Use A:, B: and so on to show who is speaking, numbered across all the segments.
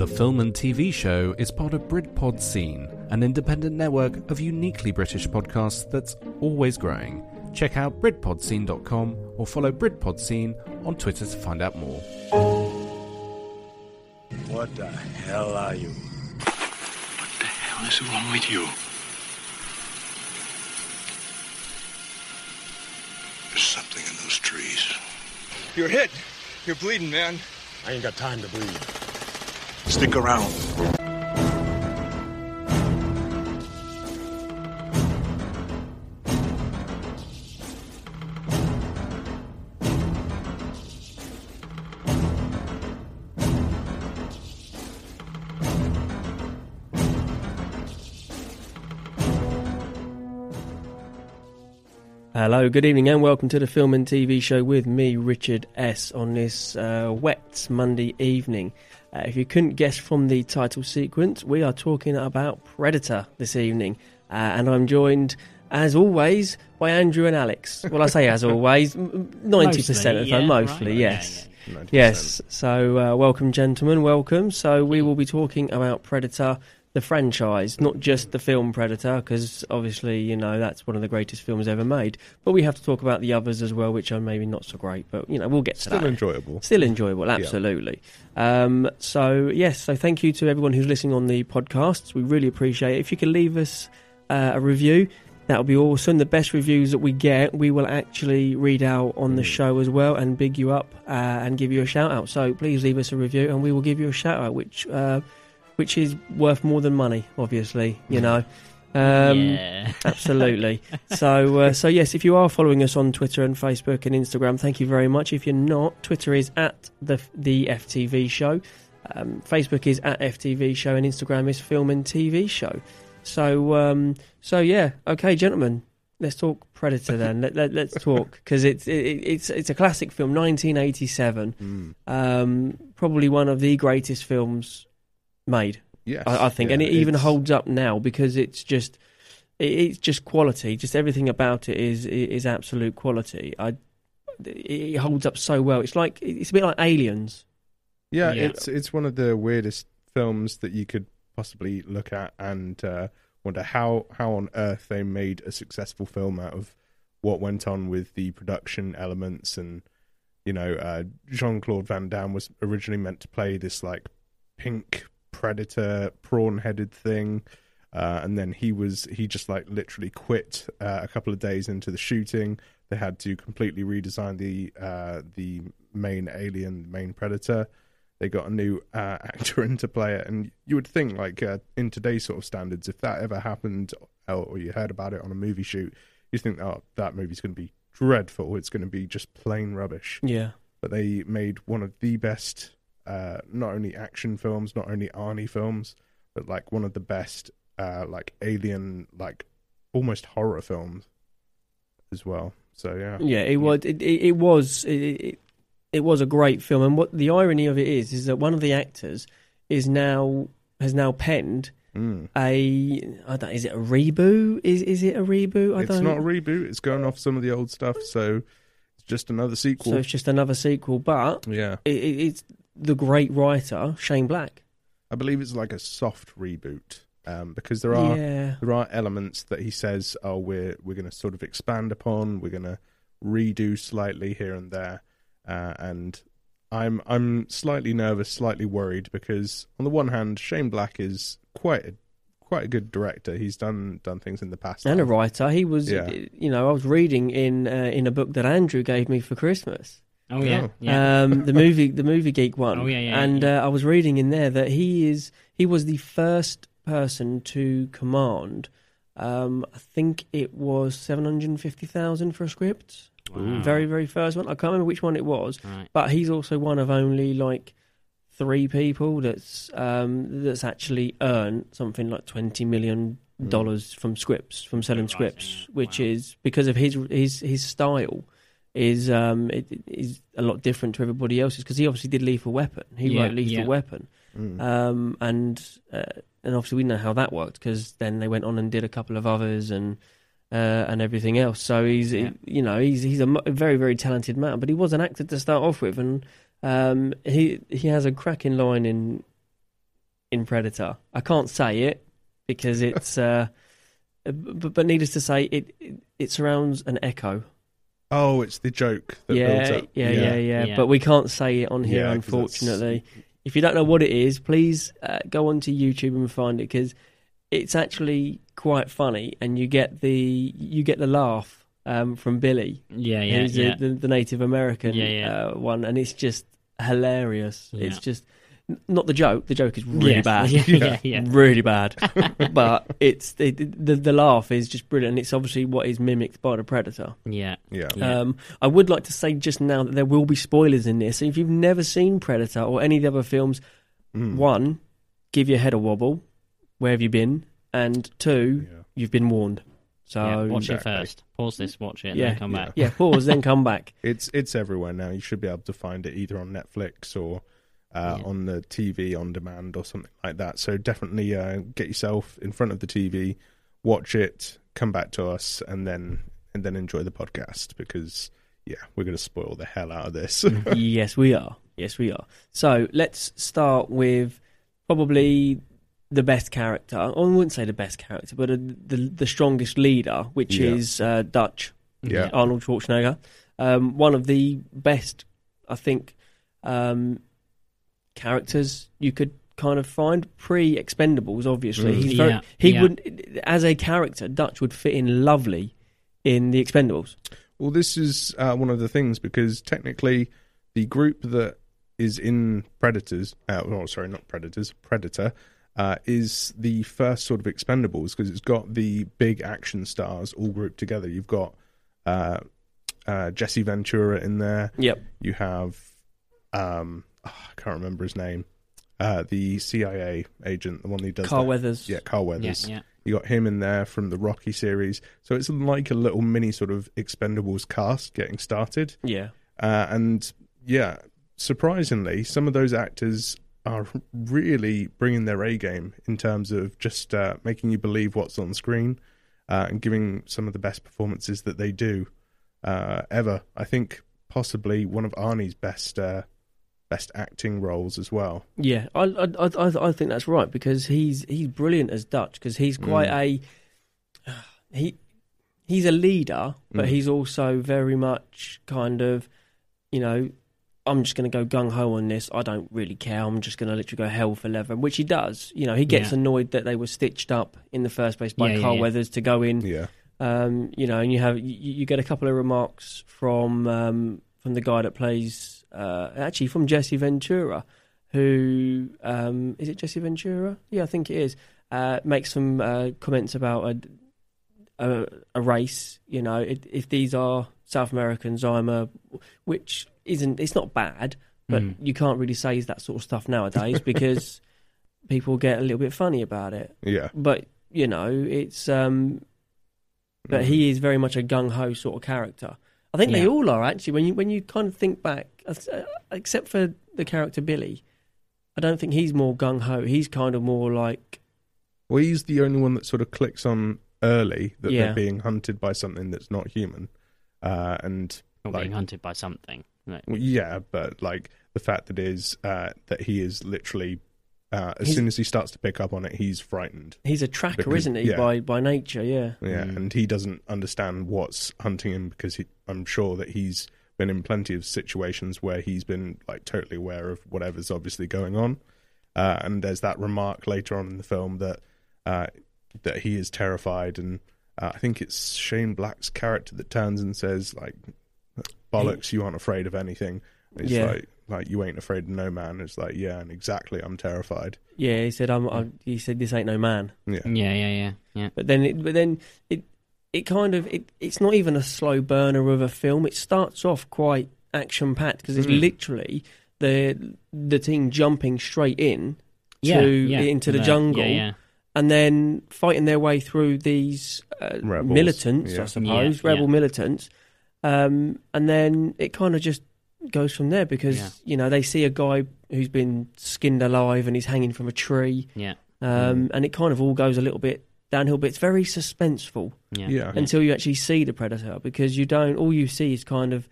A: The Film and TV Show is part of Britpod Scene, an independent network of uniquely British podcasts that's always growing. Check out BritpodScene.com or follow Britpod Scene on Twitter to find out more.
B: What the hell are you?
C: What the hell is wrong with you?
B: There's something in those trees.
D: You're hit. You're bleeding, man.
B: I ain't got time to bleed. Stick around.
E: Hello, good evening, and welcome to the Film and TV Show with me, Richard S. On this uh, wet Monday evening. Uh, if you couldn't guess from the title sequence, we are talking about Predator this evening, uh, and I'm joined, as always, by Andrew and Alex. Well, I say as always, ninety percent of the time,
F: yeah,
E: mostly,
F: right,
E: yes.
F: yeah, yeah.
E: Yes. So, uh, welcome, gentlemen. Welcome. So, we will be talking about Predator, the franchise, not just the film Predator, because obviously, you know, that's one of the greatest films ever made. But we have to talk about the others as well, which are maybe not so great. But, you know, we'll get to
F: Still
E: that.
F: enjoyable.
E: Still enjoyable, absolutely. Um, so, yes, so thank you to everyone who's listening on the podcasts. We really appreciate it. If you can leave us uh, a review, that would be awesome. The best reviews that we get, we will actually read out on the show as well and big you up uh, and give you a shout out. So please leave us a review and we will give you a shout out, which uh, which is worth more than money, obviously. You know. Um,
F: yeah.
E: Absolutely. So, uh, so yes, if you are following us on Twitter and Facebook and Instagram, thank you very much. If you're not, Twitter is at the the FTV Show, um, Facebook is at FTV Show, and Instagram is Film and TV Show. So, um, so yeah, okay, gentlemen, let's talk Predator then. let, let, let's talk because it's it, it's it's a classic film, 1987, um, probably one of the greatest films made.
F: Yes.
E: I, I think,
F: yeah,
E: and it even holds up now because it's just it, it's just quality. Just everything about it is is absolute quality. I it holds up so well. It's like it's a bit like Aliens.
F: Yeah,
E: Yeah.
F: it's it's one of the weirdest films that you could possibly look at and uh, wonder how how on earth they made a successful film out of what went on with the production elements and you know uh, Jean Claude Van Damme was originally meant to play this like pink predator prawn headed thing. Uh, and then he was he just like literally quit uh, a couple of days into the shooting. They had to completely redesign the uh, the main alien, the main predator. They got a new uh, actor in to play it, and you would think like uh, in today's sort of standards, if that ever happened or, or you heard about it on a movie shoot, you think, oh, that movie's going to be dreadful. It's going to be just plain rubbish
E: Yeah,
F: but they made one of the best, uh, not only action films, not only Arnie films, but like one of the best, uh, like alien, like almost horror films as well. So yeah,
E: yeah. It was it, it, was it, it, it was a great film. And what the irony of it is is that one of the actors is now has now penned
F: Mm.
E: a I don't, is it a reboot? Is is it a reboot? I
F: it's
E: don't.
F: not a reboot. It's going off some of the old stuff, so it's just another sequel.
E: so it's just another sequel, but
F: yeah,
E: it, it's the great writer Shane Black.
F: I believe it's like a soft reboot um, because there are
E: yeah,
F: there are elements that he says, "Oh, we're we're going to sort of expand upon. We're going to redo slightly here and there," uh, and I'm I'm slightly nervous, slightly worried because on the one hand, Shane Black is quite a quite a good director. He's done done things in the past,
E: and a writer. He was,
F: Yeah.
E: you know, I was reading in uh, in a book that Andrew gave me for Christmas.
G: Oh yeah,
F: Oh.
G: yeah.
E: Um, the movie, the movie geek one.
G: Oh, yeah, yeah,
E: And
G: yeah.
E: Uh, I was reading in there that he is he was the first person to command. Um, I think it was seven hundred and fifty thousand for a script.
G: Wow.
E: Very, very first one. I can't remember which one it was,
G: Right.
E: but he's also one of only like three people that's um, that's actually earned something like twenty million dollars from scripts from selling scripts, which
G: Wow.
E: is because of his his his style is um it is a lot different to everybody else's because he obviously did Lethal Weapon. He
G: Yeah,
E: wrote Lethal
G: yeah.
E: Weapon,
F: Mm.
E: um and uh, and obviously we know how that worked because then they went on and did a couple of others and. Uh, and everything else, so he's
G: Yeah.
E: you know he's he's a very very talented man, but he was an actor to start off with, and um, he he has a cracking line in in Predator. I can't say it because it's, uh, but, but needless to say, it, it it surrounds an echo.
F: Oh, it's the joke that
E: yeah,
F: builds up.
E: yeah, yeah, yeah,
G: Yeah.
E: But we can't say it on here,
F: Yeah, 'cause that's-
E: unfortunately. If you don't know what it is, please uh, go onto YouTube and find it because it's actually quite funny, and you get the you get the laugh um, from Billy,
G: Yeah, yeah,
E: who's
G: yeah.
E: the, the, the Native American
G: Yeah, yeah.
E: Uh, one, and it's just hilarious.
G: Yeah.
E: It's just n- not the joke. The joke is really
G: Yes.
E: bad.
G: Yeah, yeah, yeah.
E: really bad. but it's the, the the laugh is just brilliant. It's obviously what is mimicked by the Predator.
G: yeah.
F: Yeah.
G: Yeah.
E: Um, I would like to say just now that there will be spoilers in this. If you've never seen Predator or any of the other films,
F: Mm.
E: one, give your head a wobble. Where have you been? And two,
F: Yeah.
E: you've been warned. So
G: yeah. Watch
F: Exactly.
G: it first. Pause this, watch it, and
E: Yeah,
G: then come
F: yeah.
G: back.
E: yeah, pause, then come back.
F: It's it's everywhere now. You should be able to find it either on Netflix or uh,
G: Yeah.
F: on the TV on demand or something like that. So definitely uh, get yourself in front of the TV, watch it, come back to us, and then and then enjoy the podcast because yeah, we're going to spoil the hell out of this.
E: yes, we are. Yes, we are. So let's start with probably the best character. I wouldn't say the best character, but uh the the strongest leader, which
F: Yeah.
E: is uh, Dutch
F: yeah,
E: Arnold Schwarzenegger. Um, one of the best, I think, um, characters you could kind of find pre Expendables. Obviously,
F: Mm.
E: he's very,
G: Yeah,
E: he
G: yeah.
E: would as a character, Dutch would fit in lovely in the Expendables.
F: Well, this is uh, one of the things because technically, the group that is in Predators, uh, oh, sorry, not Predators, Predator, uh, is the first sort of Expendables because it's got the big action stars all grouped together. You've got uh, uh, Jesse Ventura in there.
E: Yep.
F: You have, um, oh, I can't remember his name, uh, the CIA agent, the one who does
E: Carl
F: that.
E: Weathers.
F: Yeah, Carl
G: Yeah,
F: Weathers.
G: yeah.
F: You got him in there from the Rocky series. So it's like a little mini sort of Expendables cast getting started.
E: Yeah.
F: Uh, and yeah, surprisingly, some of those actors are really bringing their A game in terms of just uh, making you believe what's on screen uh, and giving some of the best performances that they do uh, ever. I think possibly one of Arnie's best uh, best acting roles as well.
E: Yeah, I, I I I think that's right because he's he's brilliant as Dutch because he's quite a he he's a leader, but
F: Mm.
E: he's also very much kind of you know I'm just going to go gung ho on this. I don't really care. I'm just going to literally go hell for leather, which he does. You know, he gets
G: Yeah.
E: annoyed that they were stitched up in the first place by
G: Yeah, yeah,
E: Carl
G: yeah.
E: Weathers to go in.
F: Yeah.
E: Um, you know, and you have you, you get a couple of remarks from um, from the guy that plays uh, actually from Jesse Ventura, who um, is it Jesse Ventura? Yeah, I think it is. Uh, makes some uh, comments about a, a a race. You know, if, if these are South Americans, I'm a which isn't. It's not bad, but
G: Mm.
E: you can't really say that sort of stuff nowadays because people get a little bit funny about it.
F: Yeah.
E: But you know, it's um, but
F: Mm.
E: he is very much a gung ho sort of character. I think they all are actually. When you when you kind of think back, uh, except for the character Billy, I don't think he's more gung ho. He's kind of more like
F: Well, he's the only one that sort of clicks on early that
E: Yeah.
F: they're being hunted by something that's not human. Uh, and
G: Not
F: Like-
G: being hunted by something. No.
F: well, yeah, but like the fact that is uh, that he is literally uh, as
E: He's-
F: soon as he starts to pick up on it, he's frightened.
E: he's a tracker,
F: Because-
E: isn't he?
F: yeah.
E: By by nature, yeah.
F: Yeah,
G: Mm.
F: and he doesn't understand what's hunting him because he, I'm sure that he's been in plenty of situations where he's been like totally aware of whatever's obviously going on. Uh, and there's that remark later on in the film that uh, that he is terrified, and uh, I think it's Shane Black's character that turns and says like, "Bollocks, you aren't afraid of anything." And It's
E: Yeah.
F: like like you ain't afraid of no man. It's like yeah, and exactly, I'm terrified.
E: Yeah, he said, "I'm." I, he said, "This ain't no man."
F: Yeah,
G: Yeah, yeah, yeah, yeah.
E: But then, it, but then it it kind of it, it's not even a slow burner of a film. It starts off quite action packed because it's
F: Mm.
E: literally the the team jumping straight in
G: Yeah,
E: to
G: yeah.
E: into the jungle
G: Yeah, yeah.
E: and then fighting their way through these uh, militants,
F: yeah.
E: I suppose,
G: Yeah,
E: rebel
G: yeah.
E: militants. Um, and then it kind of just goes from there because
G: Yeah.
E: you know they see a guy who's been skinned alive and he's hanging from a tree,
G: Yeah,
E: um,
F: Mm.
E: and it kind of all goes a little bit downhill. But it's very suspenseful
G: yeah.
F: Yeah.
E: until you actually see the predator because you don't. All you see is kind of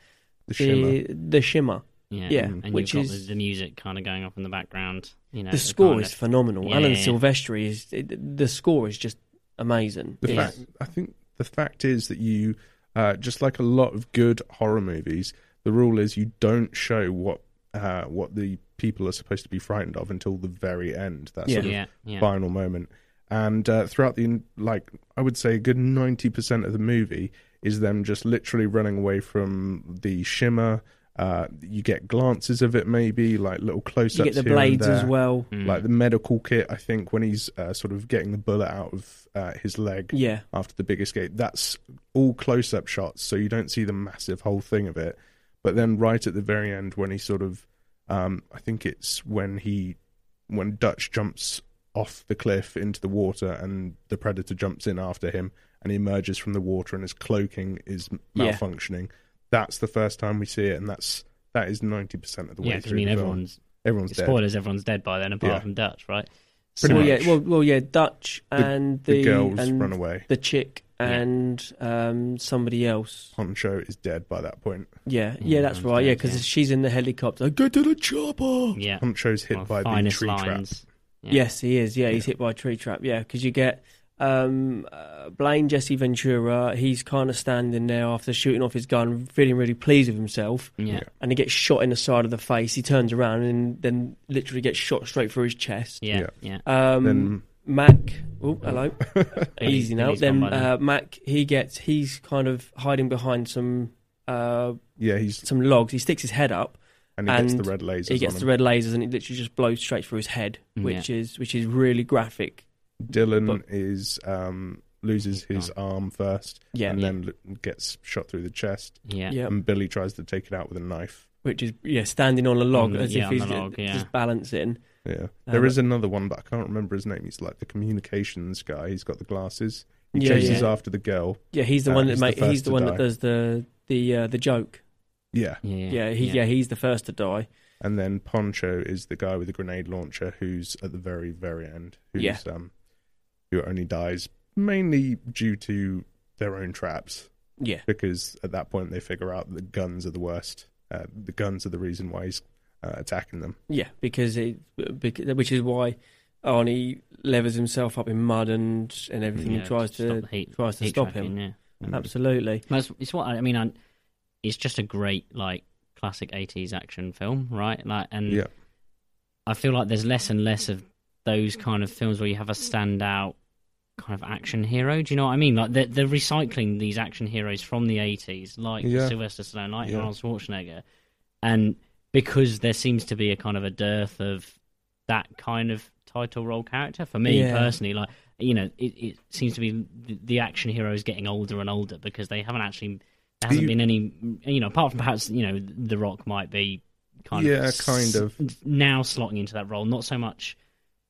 E: the
F: shimmer.
E: the shimmer.
G: Yeah,
E: Yeah,
G: and
E: which
G: you've got
E: is-
G: the, the music kind of going off in the background. You know,
E: the score
G: kind
E: is
G: of-
E: phenomenal.
G: Yeah,
E: Alan
G: yeah, yeah.
E: Silvestri is it, the score is just amazing.
F: The fact, I think the fact is that you, uh, just like a lot of good horror movies, the rule is you don't show what uh, what the people are supposed to be frightened of until the very end. That
E: Yeah.
F: sort of
G: Yeah, yeah.
F: final moment. And uh, throughout the like, I would say a good ninety percent of the movie is them just literally running away from the shimmer. Uh, you get glances of it, maybe like little close-ups.
E: you get the
F: here
E: blades as well.
G: Mm.
F: Like the medical kit, I think when he's uh, sort of getting the bullet out of uh, his leg
E: Yeah,
F: after the big escape. That's all close up shots, so you don't see the massive whole thing of it. But then right at the very end, when he sort of, um, I think it's when he, when Dutch jumps off the cliff into the water and the predator jumps in after him and he emerges from the water and his cloaking is
E: Yeah.
F: malfunctioning. That's the first time we see it, and that's that is ninety percent of the way
G: yeah, 'cause, I
F: through.
G: mean,
F: the film.
G: everyone's
F: everyone's dead.
G: spoilers. Everyone's dead by then, apart
F: Yeah.
G: from Dutch, right?
F: Pretty
E: well, yeah, well, well, yeah, Dutch
F: The-
E: and
F: The
E: the,
F: girls
E: and
F: run away.
E: the chick
G: Yeah.
E: and um, somebody else.
F: Poncho is dead by that point.
E: Yeah,
G: Yeah,
E: yeah, that's
G: everyone's
E: right. Yeah, because
G: yeah.
E: she's in the helicopter. Get to the chopper.
G: Yeah,
F: Poncho's hit by the
G: finest
F: tree trap.
G: Yeah.
E: Yes, he is. Yeah, he's hit by a tree trap. Yeah, because you get um, uh, Blaine Jesse Ventura. He's kind of standing there after shooting off his gun, feeling really pleased with himself,
G: yeah,
E: and he gets shot in the side of the face. He turns around and then literally gets shot straight through his chest.
G: yeah,
F: Yeah.
G: yeah.
E: Um,
F: Then
E: Mac. Oh, hello. Easy now. Then
G: gone by then.
E: uh, Mac. He gets. He's kind of hiding behind some uh,
F: yeah, he's
E: some logs. He sticks his head up.
F: and he gets the red lasers.
E: He gets
F: on
E: the
F: him.
E: red lasers, and it literally just blows straight through his head,
G: Mm,
E: which is which is really graphic.
F: Dillon
E: but-
F: is um, loses
G: He's
F: his arm first,
E: Yeah,
F: and
G: Yeah.
F: then gets shot through the chest.
G: yeah,
E: yeah.
F: And Billy tries to take it out with a knife.
E: which is yeah, standing on a log
G: On the-
E: as
G: yeah,
E: if he's
G: log,
E: just,
G: yeah.
E: just balancing.
F: Yeah,
E: Uh,
F: there is another one, but I can't remember his name. He's like the communications guy. He's got the glasses. He
E: Yeah,
F: chases
E: yeah.
F: after the girl.
E: Yeah, he's the
F: Uh,
E: one that
F: he's the
E: make, he's the one
F: die.
E: that does the the uh, the joke.
F: Yeah,
G: yeah,
E: Yeah, he yeah. he's the first to die.
F: and then Poncho is the guy with the grenade launcher, who's at the very, very end. Who's,
E: Yeah.
F: um, who only dies mainly due to their own traps.
E: Yeah,
F: because at that point they figure out that the guns are the worst. Uh, the guns are the reason why he's uh, attacking them.
E: yeah, because it because, which is why Arnie levers himself up in mud and and everything
G: Yeah,
E: and tries
G: stop
E: to
G: heat-
E: tries to
G: heat
E: stop
G: tracking,
E: him.
G: Yeah.
E: Absolutely.
G: It's, it's what I, I mean. I, it's just a great like classic '80s action film, right? Like, and
F: Yeah.
G: I feel like there's less and less of those kind of films where you have a standout kind of action hero. Do you know what I mean? Like they're, they're recycling these action heroes from the '80s, like
F: Yeah.
G: Sylvester Stallone, like
F: Yeah.
G: Arnold Schwarzenegger, and because there seems to be a kind of a dearth of that kind of title role character for me
E: Yeah.
G: personally, like you know, it, it seems to be the, action hero is getting older and older because they haven't actually there hasn't
F: You-
G: been any, you know, apart from perhaps you know, The Rock might be kind of.
F: Yeah,
G: of
F: kind of.
G: now slotting into that role, not so much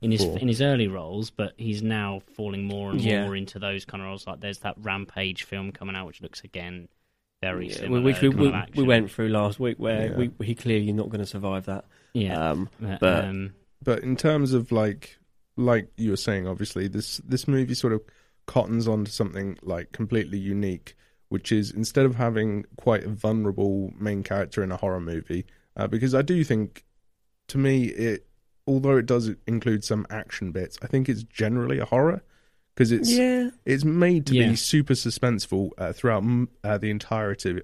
G: in his in his early roles, but he's now falling more and
E: Yeah.
G: more into those kind of roles. Like there's that Rampage film coming out, which looks again very
E: Yeah,
G: similar.
E: which we,
G: kind
E: we,
G: of
E: we went through last week, where
F: Yeah.
E: we he clearly not going to survive that.
G: yeah,
E: Um,
G: but,
E: but-
G: um,
F: But in terms of like, like you were saying, obviously this this movie sort of cottons onto something like completely unique, which is instead of having quite a vulnerable main character in a horror movie, uh, because I do think, to me, it although it does include some action bits, I think it's generally a horror because it's
E: yeah,
F: It's made to
G: Yeah.
F: be super suspenseful uh, throughout uh, the entirety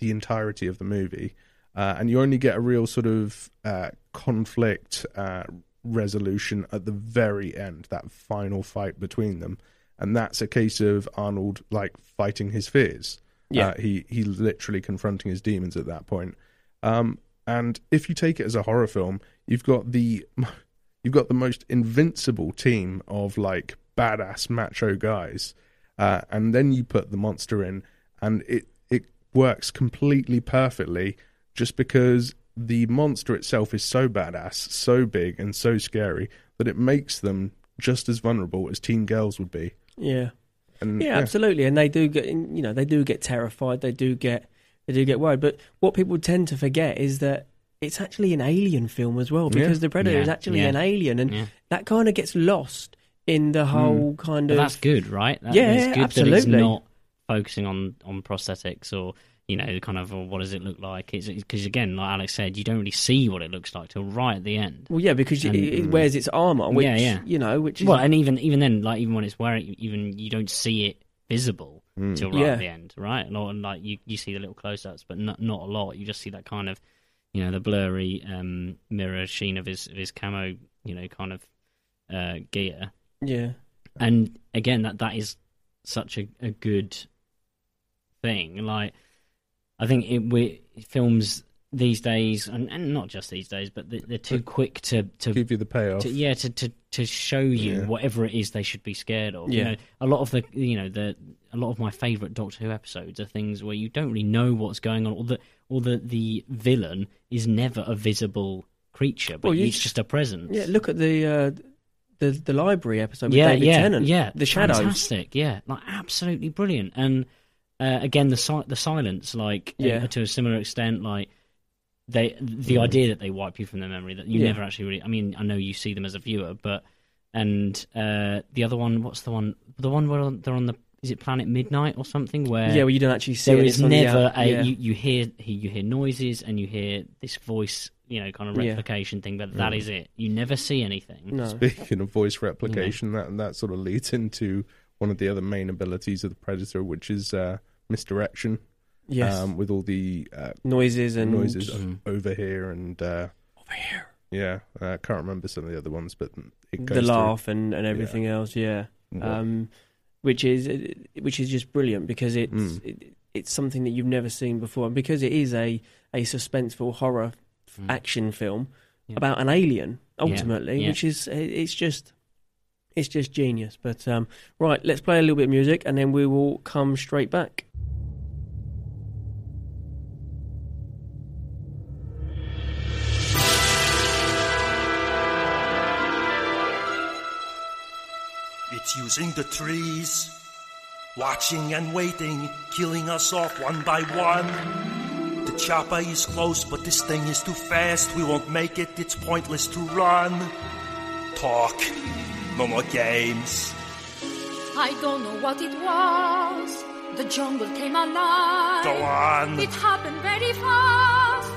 F: the entirety of the movie, uh, and you only get a real sort of uh, conflict uh, resolution at the very end, that final fight between them, and that's a case of Arnold like fighting his fears.
E: Yeah.
F: uh, he he's literally confronting his demons at that point. Um, and if you take it as a horror film, you've got the you've got the most invincible team of like badass macho guys, uh, and then you put the monster in, and it it works completely perfectly, just because the monster itself is so badass, so big, and so scary that it makes them just as vulnerable as teen girls would be.
E: yeah.
F: And
E: Yeah, absolutely, and they do get you know they do get terrified. They do get they do get worried. But what people tend to forget is that it's actually an alien film as well because
F: Yeah.
E: the predator
G: Yeah,
E: is actually
G: yeah.
E: an alien, and
G: yeah.
E: that kind of gets lost in the whole kind
G: But
E: of
G: that's good, right? That,
E: Yeah,
G: it's good that
E: absolutely.
G: it's not focusing on on prosthetics or you know, kind of, well, what does it look like? It's because again, like Alex said, you don't really see what it looks like till right at the end.
E: Well, yeah, because it,
G: And-
E: it wears its armor, which
G: Yeah, yeah.
E: you know, which is
G: Well, and even even then, like even when it's wearing, even you don't see it visible till right
E: Yeah.
G: at the end, right? Not like you you see the little close-ups, but not not a lot. You just see that kind of, you know, the blurry um, mirror sheen of his of his camo, you know, kind of uh, gear.
E: Yeah,
G: And again, that that is such a, a good thing. Like, I think it we films these days, and, and not just these days, but they, they're too quick to to
F: Give you the payoff.
G: to, yeah to, to to show you
F: Yeah.
G: whatever it is they should be scared of you
E: Yeah.
G: know a lot of the you know the a lot of my favorite doctor who episodes are things where you don't really know what's going on or the or the the villain is never a visible creature but
E: Well, you
G: it's just a presence
E: yeah. Look at the uh, the the library episode with
G: yeah
E: David
G: yeah
E: Tennant.
G: yeah
E: the shadows.
G: fantastic yeah like absolutely brilliant and uh, again the si- the silence like uh,
E: Yeah.
G: to a similar extent like they the idea that they wipe you from their memory that you
E: Yeah.
G: never actually really I mean I know you see them as a viewer but and uh, the other one what's the one the one where they're on the is it Planet Midnight or something where
E: Yeah, well, you don't actually see
G: there
E: it.
G: is
E: it's on the
G: never
E: out-
G: a
E: yeah.
G: you, you hear you hear noises and you hear this voice you know kind of
E: Yeah.
G: replication thing but that is it you never see anything
E: no.
F: Speaking of voice replication, that that sort of leads into one of the other main abilities of the Predator, which is uh, misdirection.
E: Yes,
F: Um, with all the uh,
E: noises and
F: noises
G: Mm.
F: over here and uh, over here. Yeah, I uh, can't remember some of the other ones, but it goes
E: the
F: through-
E: laugh and, and everything else. Yeah, um, which is which is just brilliant because it's
F: Mm.
E: it, it's something that you've never seen before, and because it is a a suspenseful horror
G: Mm.
E: action film
G: Yeah.
E: about an alien ultimately,
G: yeah.
E: which is it's just it's just genius. But um, right, let's play a little bit of music, and then we will come straight back.
H: It's using the trees, watching and waiting, killing us off one by one. The chopper is close, but this thing is too fast. We won't make it, it's pointless to run. Talk, no more games.
I: I don't know what it was. The jungle came alive.
H: Go on.
I: It happened very fast.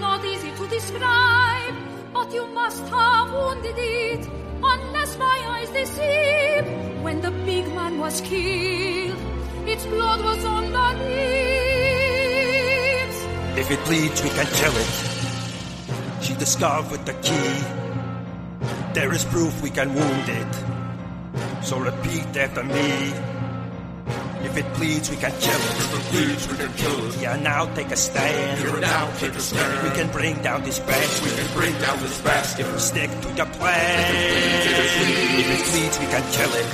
I: Not easy to describe, but you must have wounded it. Unless my eyes deceive. When the big man was killed, its blood was on the leaves.
H: If it bleeds, we can kill it. She discovered the key. There is proof we can wound it. So repeat after me. If it bleeds, we can kill it. If it bleeds, we can kill it. Yeah, now take a stand.
J: Here now, take a stand.
H: We can bring down this basket.
J: We can bring down this basket.
H: If we stick to the plan. If it bleeds, we can kill it.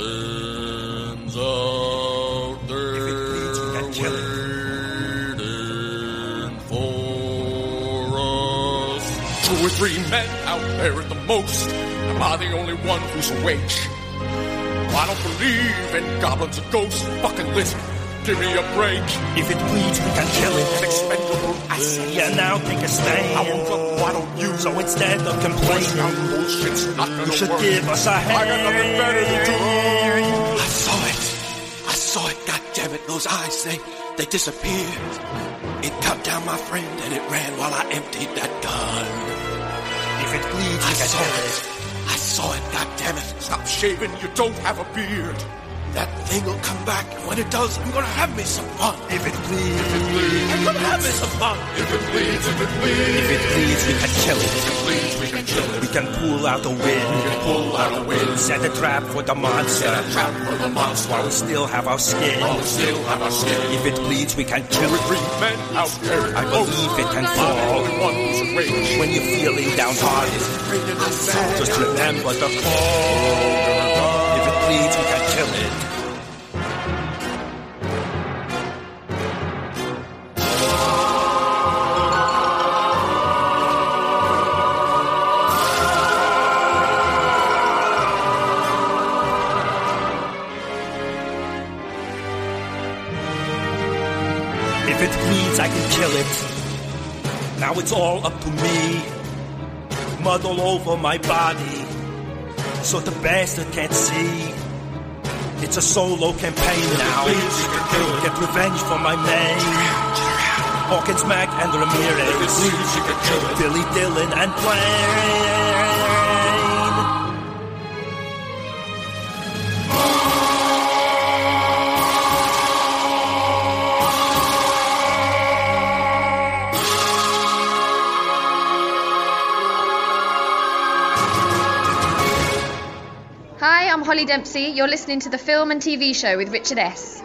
J: Something's out there
H: If it bleeds, we can kill it.
J: waiting for us. Two or three men out there at the most. Am I the only one who's awake? I don't believe in goblins and ghosts. Fucking listen, give me a break.
H: If it bleeds, we can kill it.
J: An expendable asset.
H: Yeah, now take a stand.
J: I woke up, why don't you?
H: So instead of complaining,
J: bullshit's not gonna
H: you should
J: work.
H: give us a hand.
J: I got nothing better to do.
K: I saw it. I saw it. God damn it. Those eyes, they, they disappeared. It cut down my friend and it ran while I emptied that gun.
H: If it bleeds,
K: I saw
H: kill
K: it. I saw it. God damn it.
J: Stop shaving, you don't have a beard.
K: That thing will come back and when it does, I'm gonna have me some fun.
H: If it bleeds, if it bleeds,
K: I'm gonna have me some fun.
J: If it bleeds, if it bleeds,
H: if it bleeds, we can kill it.
J: If it bleeds, we can kill it.
H: We can pull out the wind,
J: Pull out a wind,
H: set a trap for the monster.
J: set a trap for the monster.
H: While we still have our skin.
J: While we still have our skin.
H: If it bleeds, we can kill it.
J: Three men out there.
H: I oh, believe it can
J: the
H: fall.
J: Oh, only one who's awake.
H: When you're feeling downhearted, just remember the call. If it bleeds, we can it. If it bleeds, I can kill it. Now it's all up to me. Mud all over my body, so the bastard can't see. It's a solo campaign now. Get revenge for my name. Hawkins, Mac, and Ramirez. Billy Dillon and Blaine.
L: I'm Holly Dempsey. You're listening to the film and TV show with Richard S.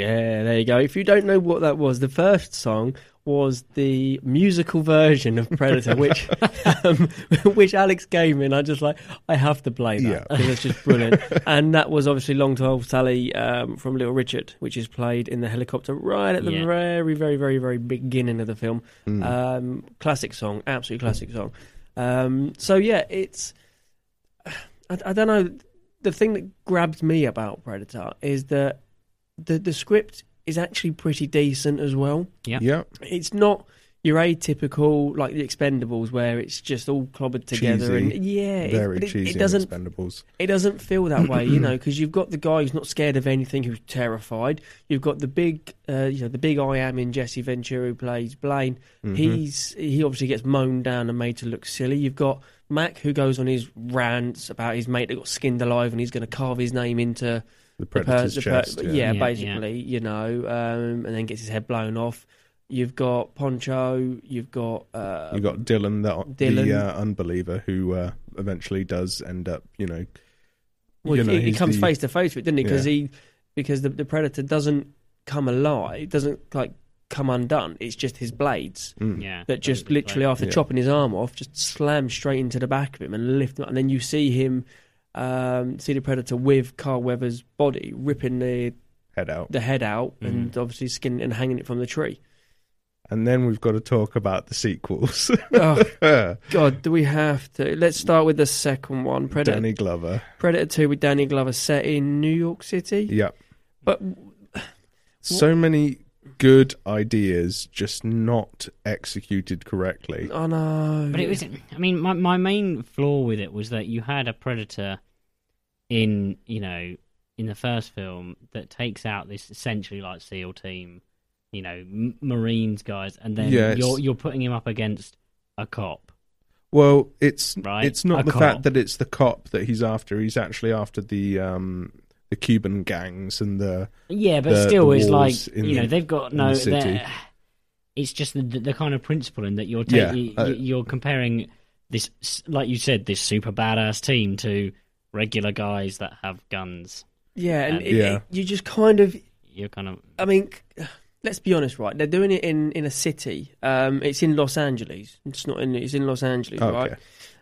M: Yeah,
E: there you go. If you don't know what that was, the first song was the musical version of Predator, which um, which Alex gave me, and I just like I have to play that
F: Yeah.
E: because it's just brilliant. and that was obviously Long Tall Sally um, from Little Richard, which is played in the helicopter right at the
G: Yeah.
E: very, very, very, very beginning of the film.
F: Mm.
E: Um, classic song, absolutely classic song. Um, so yeah, it's I, I don't know. The thing that grabbed me about Predator is that the the script is actually pretty decent as well.
G: Yeah.
F: Yeah.
E: It's not your atypical like the Expendables where it's just all clobbered together
F: Cheesy.
E: and yeah, it-
F: Very
E: but it,
F: cheesy
E: it doesn't
F: Expendables.
E: it doesn't feel that way, you know, because you've got the guy who's not scared of anything, who's terrified. You've got the big, uh, you know, the big I am in Jesse Ventura who plays Blaine.
F: Mhm.
E: He's he obviously gets mown down and made to look silly. You've got Mac who goes on his rants about his mate that got skinned alive and he's going to carve his name into
F: The
E: per-
F: Predator's
E: the
F: chest, yeah.
E: yeah,
G: Yeah,
E: basically, you know, um, and then gets his head blown off. You've got Poncho. You've got uh,
F: You got Dillon, the,
E: Dillon.
F: the uh, unbeliever, who uh, eventually does end up, you know,
E: Well,
F: you know,
E: he, he comes
F: the-
E: face to face with it, doesn't he? Because
F: Yeah.
E: he, because the, the predator doesn't come alive, It doesn't like come undone. It's just his blades
F: Mm.
G: Yeah.
E: that just literally after
F: Yeah.
E: chopping his arm off, just slam straight into the back of him and lift him up. And then you see him, um, see the predator with Carl Weathers' body ripping the
F: head out.
E: the head out
F: Mm.
E: and obviously skinning and hanging it from the tree.
F: And then we've got to talk about the sequels.
E: Oh, God, do we have to? Let's start with the second one, Predator.
F: Danny Glover.
E: Predator Two with Danny Glover set in New York City.
F: Yeah.
E: But
F: So many good ideas, just not executed correctly.
E: oh no,
G: But it was. I mean, my my main flaw with it was that you had a predator in you know in the first film that takes out this essentially like SEAL team, you know, m- Marines guys, and then
F: Yeah,
G: you're you're putting him up against a cop.
F: Well, it's
G: Right.
F: it's not
G: A
F: the
G: cop.
F: fact that it's the cop that he's after. He's actually after the um the Cuban gangs and the
G: Yeah, but
F: the-
G: still,
F: the
G: it's like
F: wars in
G: you know
F: the-
G: they've got no.
F: the
G: It's just the, the kind of principle in that you're
F: Yeah,
G: taking,
F: uh,
G: you're comparing this, like you said, this super badass team to regular guys that have guns.
E: Yeah, and
G: And-
E: it,
F: Yeah.
E: it- you just kind of.
G: You're kind of
E: I mean, let's be honest, right? They're doing it in in a city. Um, it's in Los Angeles. It's not in. It's in Los Angeles,
F: Okay.
E: right?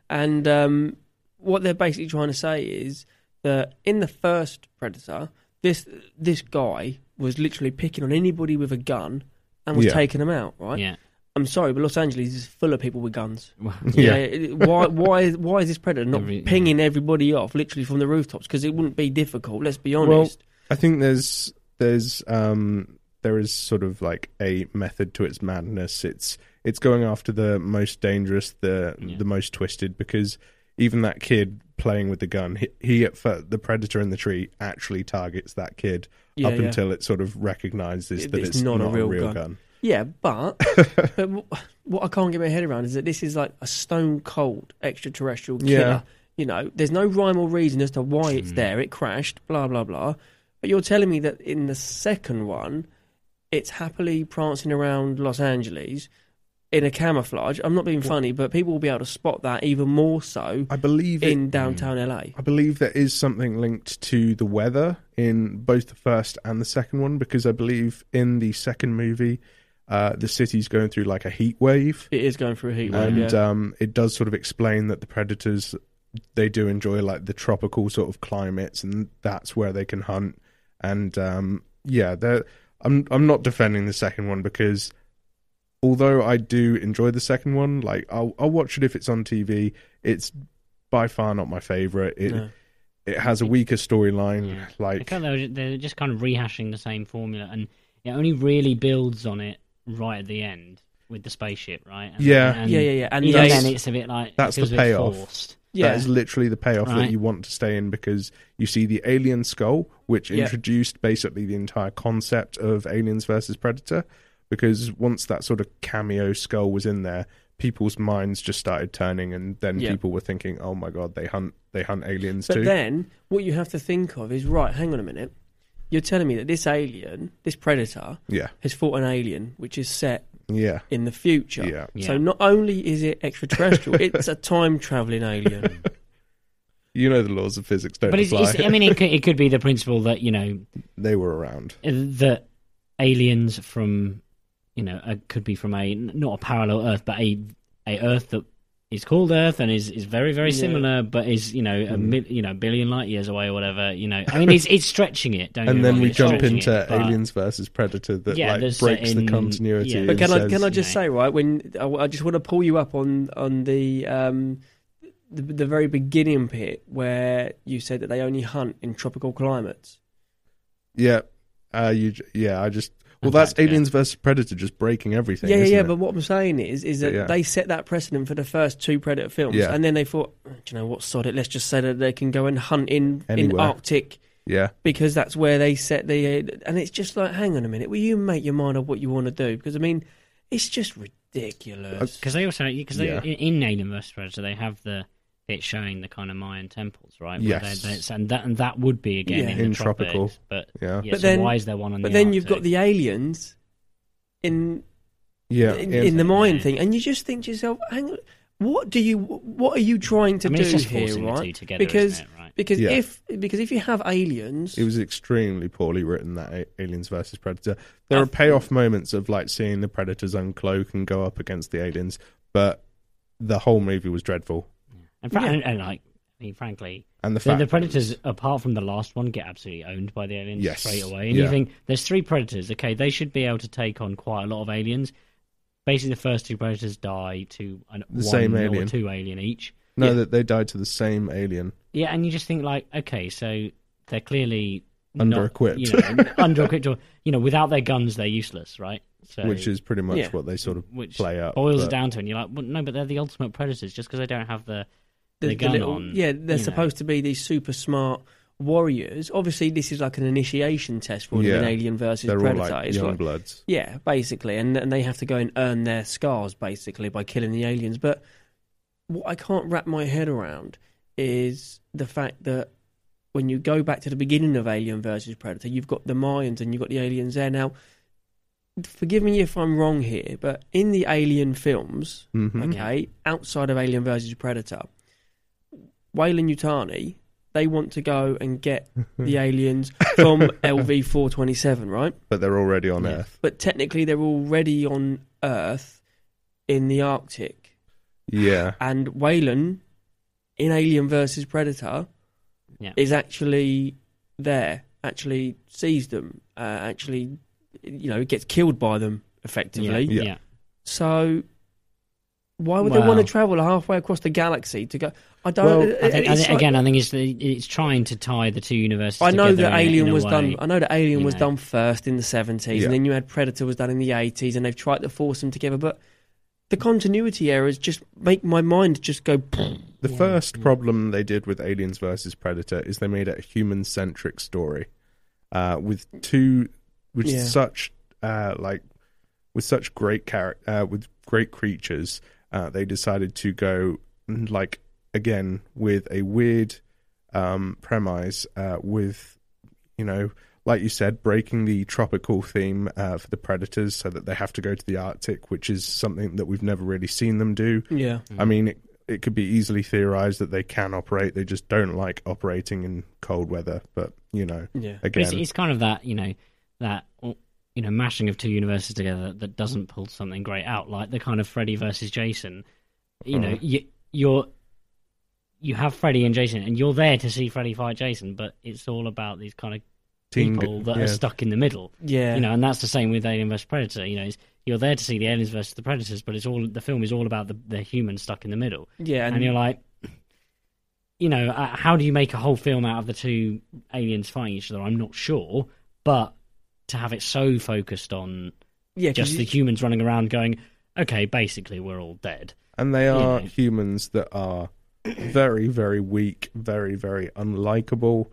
E: And um, what they're basically trying to say is that in the first Predator, this this guy was literally picking on anybody with a gun and was
F: Yeah.
E: taking them out, right?
G: yeah.
E: I'm sorry, but Los Angeles is full of people with guns.
F: Yeah.
E: it- why? Why? Why is this predator not
G: Every-
E: pinging everybody off literally from the rooftops? Because it wouldn't be difficult. Let's be
F: Well,
E: honest.
F: I think there's there's um there is sort of like a method to its madness. It's it's going after the most dangerous, the
G: Yeah.
F: the most twisted because even that kid playing with the gun, he, he at fir- the predator in the tree actually targets that kid
E: Yeah,
F: up
E: yeah.
F: until it sort of recognizes
E: It-
F: that
E: it's
F: it's,
E: not
F: not,
E: a real gun.
F: gun.
E: Yeah, but but wh- what I can't get my head around is that this is like a stone cold extraterrestrial killer.
F: Yeah.
E: You know, there's no rhyme or reason as to why it's hmm. there. It crashed, blah blah blah. But you're telling me that in the second one, it's happily prancing around Los Angeles in a camouflage. I'm not being funny, but people will be able to spot that even more so
F: I believe it,
E: in downtown LA.
F: I believe there is something linked to the weather in both the first and the second one because I believe in the second movie, uh, the city's going through like a heat wave,
E: It is going through a heat wave.
F: and
E: yeah.
F: um, it does sort of explain that the predators they do enjoy like the tropical sort of climates, and that's where they can hunt. And um, yeah, I'm I'm not defending the second one because although I do enjoy the second one, like I'll I'll watch it if it's on TV. It's by far not my favorite. It
E: No.
F: it has a weaker storyline.
G: Yeah.
F: Like
G: I kind of, they're just kind of rehashing the same formula, and it only really builds on it right at the end with the spaceship, right? And,
F: Yeah.
G: and
E: Yeah, yeah, yeah. And
G: even then, it's a bit like
F: that's the payoff.
E: Yeah.
F: That is literally the payoff
G: Right.
F: that you want to stay in because you see the alien skull, which
E: Yeah.
F: introduced basically the entire concept of aliens versus predator. Because once that sort of cameo skull was in there, people's minds just started turning, and then
E: Yeah.
F: people were thinking, "Oh my god, they hunt they hunt aliens
E: But
F: too."
E: But then, what you have to think of is right. Hang on a minute. You're telling me that this alien, this predator,
F: yeah,
E: has fought an alien which is set
F: yeah,
E: in the future.
F: Yeah.
E: So not only is it extraterrestrial, it's a time traveling alien.
F: you know the laws of physics don't you?
G: But it's,
F: apply.
G: it's, I mean, it could, it could be the principle that you know
F: they were around.
G: that aliens from you know uh, could be from a not a parallel Earth, but a a Earth that is called Earth and is, is very very
E: Yeah.
G: similar, but is you know a
F: Mm.
G: mil, you know billion light years away or whatever. You know, I mean, it's it's stretching it. Don't
F: And then
G: wrong,
F: we
G: it's
F: jump into
G: it,
F: aliens versus predator that
G: Yeah,
F: like breaks
G: certain-
F: the continuity.
G: yeah.
E: But can I can I
G: you
E: just
G: know.
E: say right when I, I just want to pull you up on on the um the, the very beginning bit where you said that they only hunt in tropical climates.
F: Yeah, uh, you. Yeah, I just. Well, that's
G: Antarctica.
F: aliens versus predator, just breaking everything.
E: Yeah, yeah,
F: isn't
E: yeah.
F: it?
E: But what I'm saying is, is that
F: Yeah.
E: they set that precedent for the first two Predator films,
F: Yeah.
E: and then they thought, "Oh, do you know what, sod it. Let's just say that they can go and hunt in in Arctic
F: yeah,
E: because that's where they set the. And it's just like, hang on a minute, will you make your mind up what you want to do? Because I mean, it's just ridiculous.
G: Uh, because they also because
F: Yeah.
G: they in, in Alien vs Predator they have the bit showing the kind of Mayan temples, right? Where
F: Yes.
G: they- they- and that and that would be again
E: Yeah.
G: in,
F: In
G: the
F: tropical.
G: tropics, but
F: yeah,
G: yeah,
E: But
G: so
E: then-
G: why is there one on
E: but
G: the
E: then you've got the aliens in
F: yeah.
E: in, in the Mayan
G: Yeah.
E: thing, and you just think to yourself, hang on, what do you, what are you trying to
G: I mean,
E: do
G: it's just
E: here,
G: forcing the
E: right?
G: two together,
E: because
G: isn't it, right?
E: because
F: Yeah.
E: if because if you have aliens,
F: It was extremely poorly written that Aliens versus Predator. There
E: I
F: are uh, payoff moments of like seeing the Predators uncloak and go up against the aliens, but the whole movie was dreadful.
G: And, fra-
E: Yeah.
G: and, and like, I mean, frankly,
F: And the
G: the, the
F: that
G: predators, apart from the last one, get absolutely owned by the aliens
F: Yes.
G: straight away. And
F: Yeah.
G: you think there's three predators. Okay, they should be able to take on quite a lot of aliens. Basically, the first two predators die to an,
F: The
G: one
F: same
G: or
F: alien.
G: two alien each.
F: no,
E: Yeah.
F: that they died to the same alien.
G: Yeah, and you just think like, okay, so they're clearly
F: Under-equipped.
G: You know, under-equipped, or you know, without their guns, they're useless, right? So,
F: which is pretty much
E: Yeah.
F: what they sort of
G: which
F: play up.
G: boils
F: but-
G: it down to, and you're like, well, no, but they're the ultimate predators just because they don't have the
E: the,
G: the gun
E: little,
G: on.
E: yeah, they're
G: you know.
E: supposed to be these super smart warriors. Obviously, this is like an initiation test for
F: Yeah.
E: in Alien versus
F: They're all
E: Predator.
F: like
E: It's
F: young
E: like-
F: bloods.
E: Yeah, basically, and and they have to go and earn their scars basically by killing the aliens. But what I can't wrap my head around is the fact that when you go back to the beginning of Alien versus Predator, you've got the Mayans and you've got the aliens there. Now, forgive me if I'm wrong here, but in the Alien films,
F: Mhm.
E: okay, outside of Alien versus Predator, Weyland-Yutani they want to go and get the aliens from LV four twenty seven, right?
F: But they're already on Earth.
E: But technically, they're already on Earth in the Arctic,
F: Yeah.
E: and Weyland in Alien versus Predator
G: Yeah.
E: is actually there, actually sees them, uh, actually, you know, gets killed by them effectively.
G: Yeah. Yeah.
E: So, why would they want to travel halfway across the galaxy to go? I don't.
F: Well,
G: I think, I think-
E: like-
G: again, I think it's it's trying to tie the two universes.
E: I know that Alien
G: in a
E: was
G: way.
E: done. I know that Alien was
G: know.
E: done first in the seventies,
F: Yeah.
E: and then you had Predator was done in the eighties, and they've tried to force them together. But the continuity errors just make my mind just go.
F: The first problem they did with Aliens versus Predator is they made it a human centric story, uh, with two, with
E: Yeah.
F: such uh, like, with such great character, uh, with great creatures. Uh, they decided to go like again with a weird um, premise, uh, with you know, like you said, breaking the tropical theme uh, for the predators, so that they have to go to the Arctic, which is something that we've never really seen them do.
E: Yeah.
F: I mean, it, it could be easily theorized that they can operate. They just don't like operating in cold weather. But you know,
E: Yeah.
G: But It's,
F: again,
G: it's kind of that you know that you know mashing of two universes together that doesn't pull something great out, like the kind of Freddy versus Jason. You know,
F: Uh-huh.
G: you, you're you have Freddy and Jason, and you're there to see Freddy fight Jason, but it's all about these kind of
F: Teen-
G: people that
F: yeah.
G: are stuck in the middle.
E: Yeah.
G: you know, and that's the same with Alien vs Predator. You know, it's, you're there to see the aliens versus the predators, but it's all the film is all about the the humans stuck in the middle.
E: Yeah,
G: and,
E: and-
G: you're like, you know, uh, how do you make a whole film out of the two aliens fighting each other? I'm not sure, but to have it so focused on
E: Yeah, 'cause
G: just
E: you-
G: the humans running around going, okay, basically we're all dead.
F: and they
G: you
F: are
G: know.
F: humans that are very, very weak, very, very unlikable,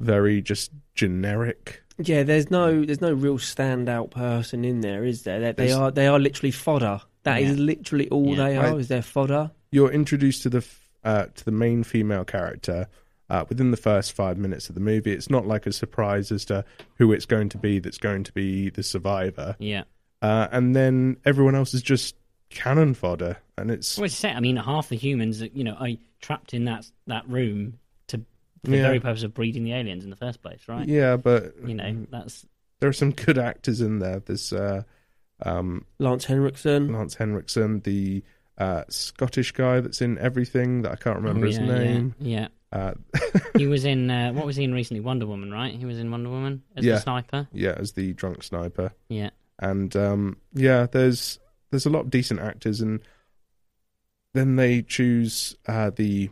F: very just generic.
E: Yeah, there's no there's no real standout person in there, is there? They, they are they are literally fodder. That is
F: Yeah.
E: literally all
F: Yeah.
E: they are.
F: I-
E: is their fodder?
F: You're introduced to the uh, to the main female character uh, within the first five minutes of the movie. It's not like a surprise as to who it's going to be. That's going to be the survivor.
G: Yeah.
F: Uh, and then everyone else is just cannon fodder, and it's
G: Well, it's set. I mean, half the humans, you know, are trapped in that that room to for the
F: Yeah.
G: very purpose of breeding the aliens in the first place, right?
F: Yeah, but
G: you know, that's
F: there are some good actors in there. There's uh, um,
E: Lance Henriksen,
F: Lance Henriksen, the uh, Scottish guy that's in everything that I can't remember
G: Oh,
F: his
G: yeah, yeah,
F: name.
G: Yeah.
F: Uh,
G: he was in uh, what was he in recently? Wonder Woman, right? He was in Wonder Woman as
F: yeah,
G: the sniper.
F: Yeah, as the drunk sniper.
G: Yeah.
F: and um, yeah, there's there's a lot of decent actors, and then they choose uh, the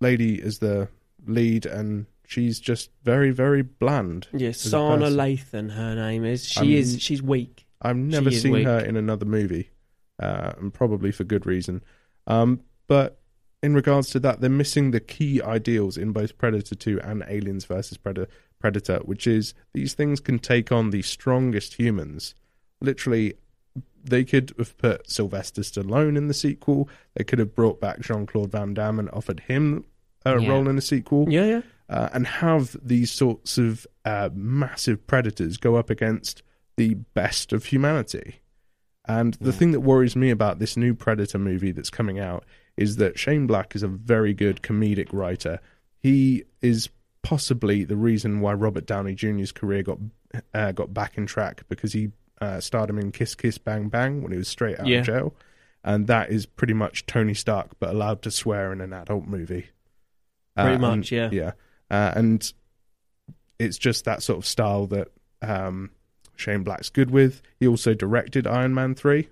F: lady as the lead, and she's just very very bland.
E: Yes,
F: as a Sanaa.
E: Lathan, her name is. She
F: I'm-
E: is. She's weak.
F: I've never
E: is
F: seen her in another movie, uh, and probably for good reason. Um, but in regards to that, they're missing the key ideals in both Predator 2 and Aliens versus Predator, Predator, which is these things can take on the strongest humans. Literally, they could have put Sylvester Stallone in the sequel. They could have brought back Jean Claude Van Damme and offered him a
E: Yeah.
F: role in a sequel.
E: Yeah, yeah.
F: Uh, and have these sorts of uh, massive predators go up against the best of humanity. And the thing that worries me about this new Predator movie that's coming out is that Shane Black is a very good comedic writer. He is possibly the reason why Robert Downey Jr.'s career got uh, got back in track because he uh, starred him in Kiss Kiss Bang Bang when he was straight out
E: Yeah.
F: of jail, and that is pretty much Tony Stark but allowed to swear in an adult movie.
E: Pretty
F: and-
E: much, yeah.
F: yeah, uh, and it's just that sort of style that um, Shane Black's good with. He also directed Iron Man three.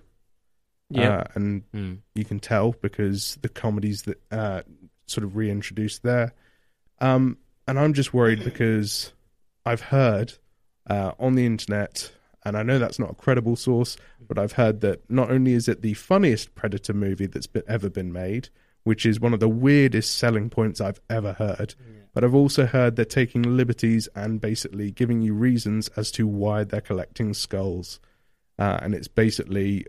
E: Yep.
F: Uh, and
G: Hmm.
F: you can tell because the comedies that uh, sort of reintroduced there. Um, and I'm just worried because I've heard uh, on the internet, and I know that's not a credible source, but I've heard that not only is it the funniest Predator movie that's been, ever been made, which is one of the weirdest selling points I've ever heard, but I've also heard they're taking liberties and basically giving you reasons as to why they're collecting skulls. Uh, and it's basically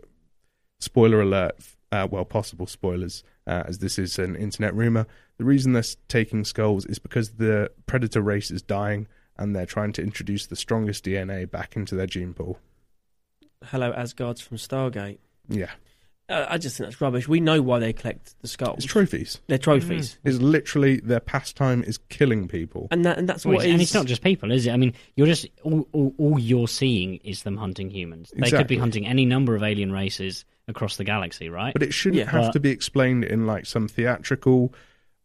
F: spoiler alert, uh, well, possible spoilers, uh, as this is an internet rumor. The reason they're taking skulls is because the predator race is dying and they're trying to introduce the strongest DNA back into their gene pool.
E: Hello, Asgards from Stargate.
F: Yeah.
E: Uh, I just think that's rubbish. We know why they collect the skulls.
F: It's trophies.
E: They're trophies,
F: It's literally their pastime is killing people.
E: and that and that's
G: Well,
E: what
G: it's- and it's not just people, is it? I mean, you're just all, all, all you're seeing is them hunting humans. They could be hunting any number of alien races across the galaxy, right?
F: But it shouldn't
E: Yeah.
F: have
G: But-
F: to be explained in like some theatrical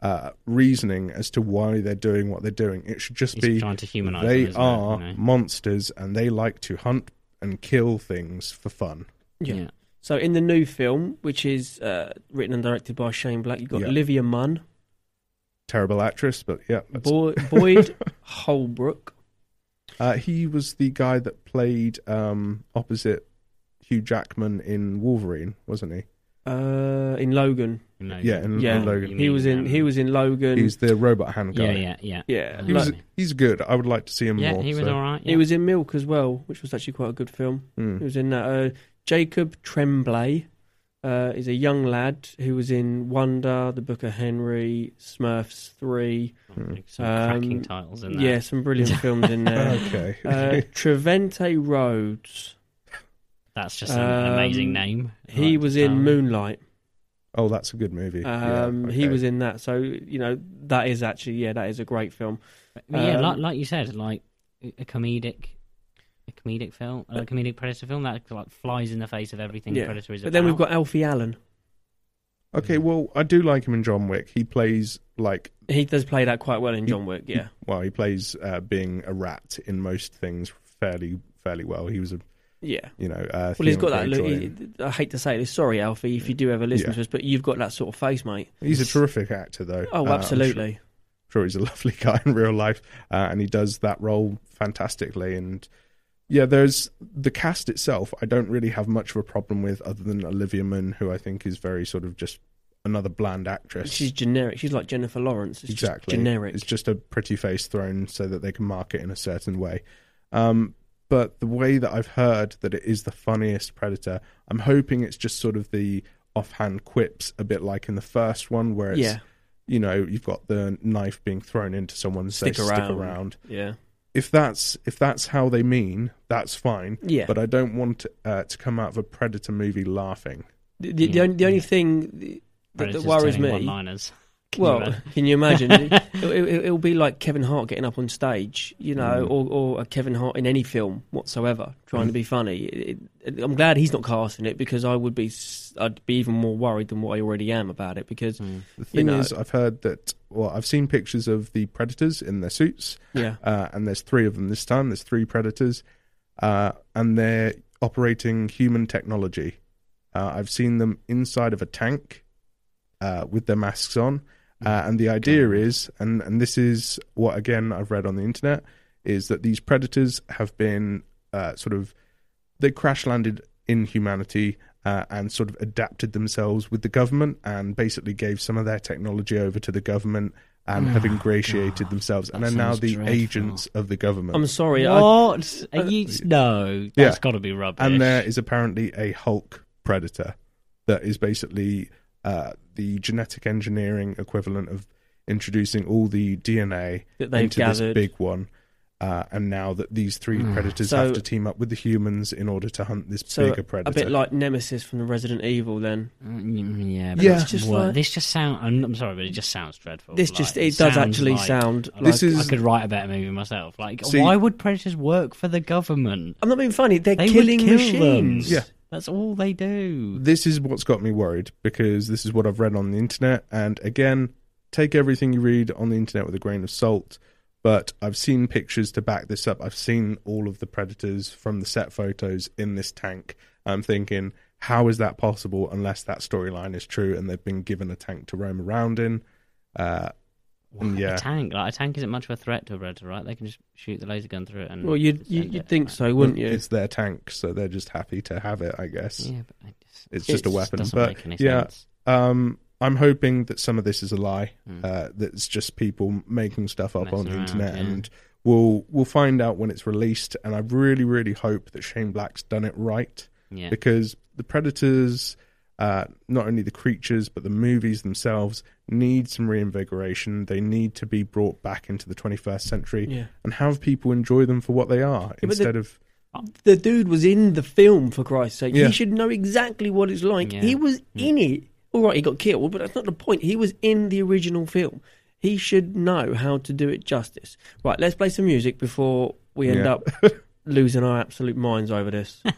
F: uh, reasoning as to why they're doing what they're doing. It should just be
G: trying to humanise
F: they
G: them, isn't it,
F: are
G: you know?
F: monsters and they like to hunt and kill things for fun.
E: Yeah.
G: Yeah.
E: So in the new film, which is uh, written and directed by Shane Black, you've got
F: Yeah.
E: Olivia Munn,
F: Terrible actress, but yeah.
E: Boy, Boyd Holbrook.
F: Uh, he was the guy that played um, opposite Hugh Jackman in Wolverine, wasn't he?
E: Uh, in Logan,
G: You know,
F: Yeah, in,
E: yeah,
F: in Logan.
E: he was in
G: um,
E: he was in Logan.
F: He's the robot hand guy.
G: Yeah, yeah, yeah.
E: yeah,
F: He was, he's good. I would like to see him
G: Yeah,
F: more.
G: he was
F: so-
G: all right.
E: he was in Milk as well, which was actually quite a good film.
F: Mm.
E: He was in that. Uh, Jacob Tremblay uh, is a young lad who was in Wonder, The Book of Henry, Smurfs Three.
G: Some
E: Um,
G: cracking titles in there.
E: Yeah, some brilliant films in there.
F: Okay.
E: Uh, Trevante Rhodes.
G: That's just an, an amazing
E: Um,
G: name.
E: He
G: Like,
E: was in
G: um,
E: Moonlight.
F: oh, that's a good movie.
E: Um,
F: yeah,
E: He was in that, so you know that is actually yeah, that is a great film.
G: But yeah,
E: Um,
G: like, like you said, like a comedic, a comedic film, a comedic Predator film that like flies in the face of everything
E: Yeah.
G: Predator is
E: But
G: about.
E: then we've got Alfie Allen.
F: Okay, well, I do like him in John Wick. He plays like
E: He does play that quite well in John Wick. Yeah,
F: well, he plays uh, being a rat in most things fairly fairly well. He was a
E: yeah.
F: you know uh,
E: Well, he's got that. Look, he, I hate to say this. Sorry, Alfie, if you do ever listen
F: Yeah.
E: to us, but you've got that sort of face, mate.
F: He's a terrific actor, though.
E: Oh,
F: Uh, I'm
E: absolutely.
F: sure, sure he's a lovely guy in real life, uh, and he does that role fantastically. And yeah, there's the cast itself. I don't really have much of a problem with, other than Olivia Munn, who I think is very sort of just another bland actress.
E: She's generic. She's like Jennifer Lawrence. It's just
F: exactly
E: generic.
F: It's just a pretty face thrown so that they can market in a certain way. Um, but the way that I've heard that it is the funniest Predator, I'm hoping it's just sort of the offhand quips, a bit like in the first one, where it's
E: Yeah.
F: you know you've got the knife being thrown into someone, say
E: Stick
F: stick
E: around.
F: around.
E: Yeah.
F: If that's if that's how they mean, that's fine.
E: Yeah.
F: But I don't want uh, to come out of a Predator movie laughing.
E: The, the, the
G: Yeah.
E: only the only thing that, that worries me.
G: One-liners. Can
E: Well,
G: imagine?
E: can you imagine? it, it, it'll be like Kevin Hart getting up on stage, you know,
F: Mm.
E: or, or a Kevin Hart in any film whatsoever, trying to
F: Mm.
E: be funny. It, it, I'm glad he's not casting it because I would be, I'd be even more worried than what I already am about it. Because
G: Mm.
F: The thing
E: know-
F: is, I've heard that. Well, I've seen pictures of the predators in their suits.
E: yeah,
F: uh, and there's three of them this time. There's three predators, uh, and they're operating human technology. Uh, I've seen them inside of a tank uh, with their masks on, uh, and the idea is, and and this is what again I've read on the internet, is that these predators have been uh, sort of they crash landed in humanity. Uh, and sort of adapted themselves with the government and basically gave some of their technology over to the government and have
G: Oh,
F: ingratiated
G: God.
F: themselves and are now the
G: dreadful.
F: agents of the government.
E: I'm sorry. I,
G: What? Are you, no, that's
F: Yeah.
G: got to be rubbish.
F: and there is apparently a Hulk predator that is basically uh, the genetic engineering equivalent of introducing all the DNA
E: That they've
F: into
E: gathered.
F: this big one. Uh, and now that these three
G: Mm.
F: predators
E: So-
F: have to team up with the humans in order to hunt this
E: so
F: bigger predator.
E: a bit like Nemesis from the Resident Evil. Then
G: Mm, yeah, but
F: Yeah.
G: it's
E: It's just
G: just
E: like-
G: this just sound. I'm, I'm sorry, but it just sounds dreadful.
E: this
G: Like,
E: just it does actually
G: like-
E: sound.
G: like
F: This is-
G: I could write a better movie myself. Like,
F: See-
G: why would predators work for the government?
E: I'm not being funny. They're
G: They
E: killing
G: would kill
E: machines.
G: Them.
F: Yeah.
G: That's all they do.
F: this is what's got me worried because this is what I've read on the internet. And again, take everything you read on the internet with a grain of salt. But I've seen pictures to back this up. I've seen all of the predators from the set photos in this tank. I'm thinking, how is that possible unless that storyline is true and they've been given a tank to roam around in? Uh, and yeah,
G: A tank, like a tank, isn't much of a threat to a predator, right? They can just shoot the laser gun through it. And
E: Well, you'd you,
G: it.
E: you'd think so, wouldn't you?
F: it's their tank, so they're just happy to have it. I guess
G: Yeah, but I just,
F: it's just a weapon.
G: Doesn't
F: But
G: make any
F: yeah,
G: sense.
F: Um, I'm hoping that some of this is a lie.
G: Mm.
F: Uh, that it's just people making stuff up on the
G: around,
F: internet,
G: yeah.
F: and we'll we'll find out when it's released. And I really, really hope that Shane Black's done it right
G: Yeah,
F: because the Predators, uh, not only the creatures but the movies themselves, need some reinvigoration. They need to be brought back into the 21st century
E: yeah.
F: and have people enjoy them for what they are
E: yeah,
F: instead the, of.
N: The dude was in the film, for Christ's sake.
E: Yeah.
N: He should know exactly what it's like. He was in it. All right, he got killed, but that's not the point. He was in the original film. He should know how to do it justice. Right, let's play some music before we end up losing our absolute minds over this.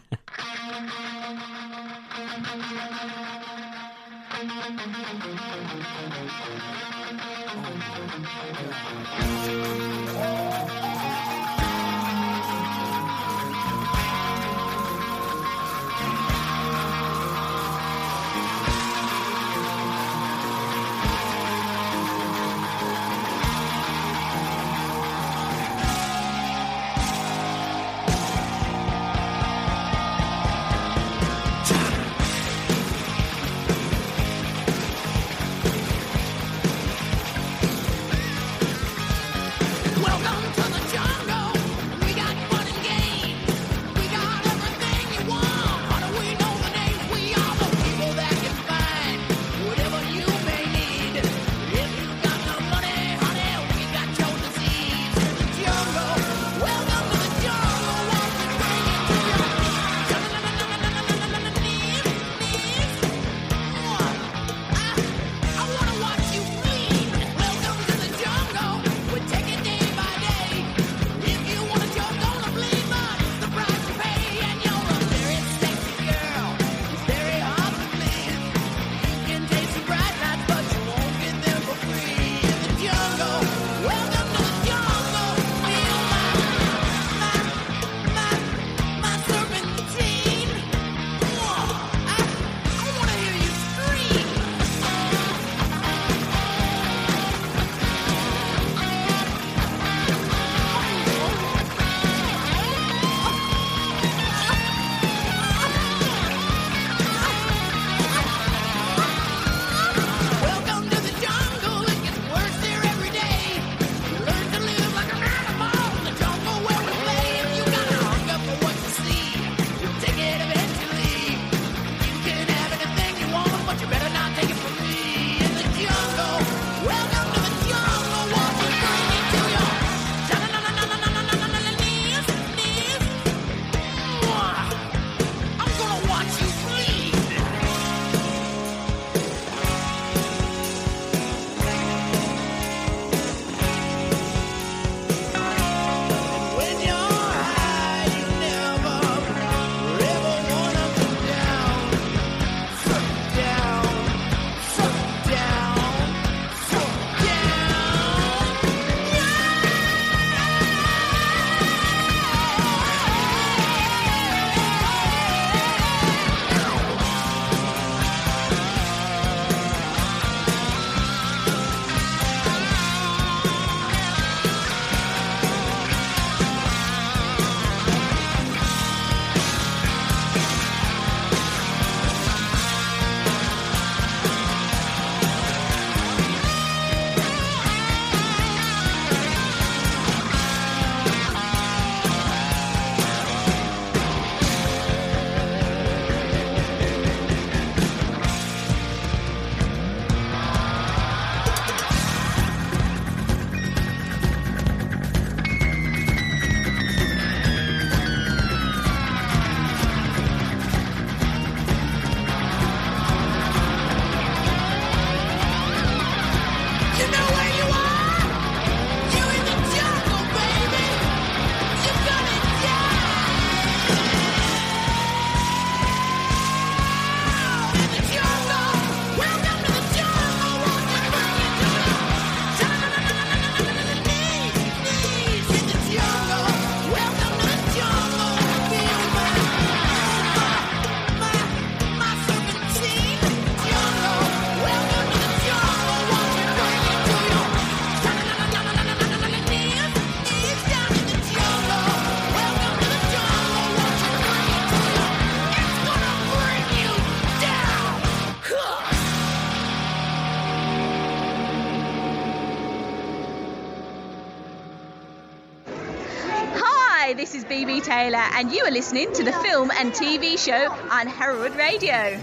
O: and you are
M: listening to the film and TV show on Herald Radio.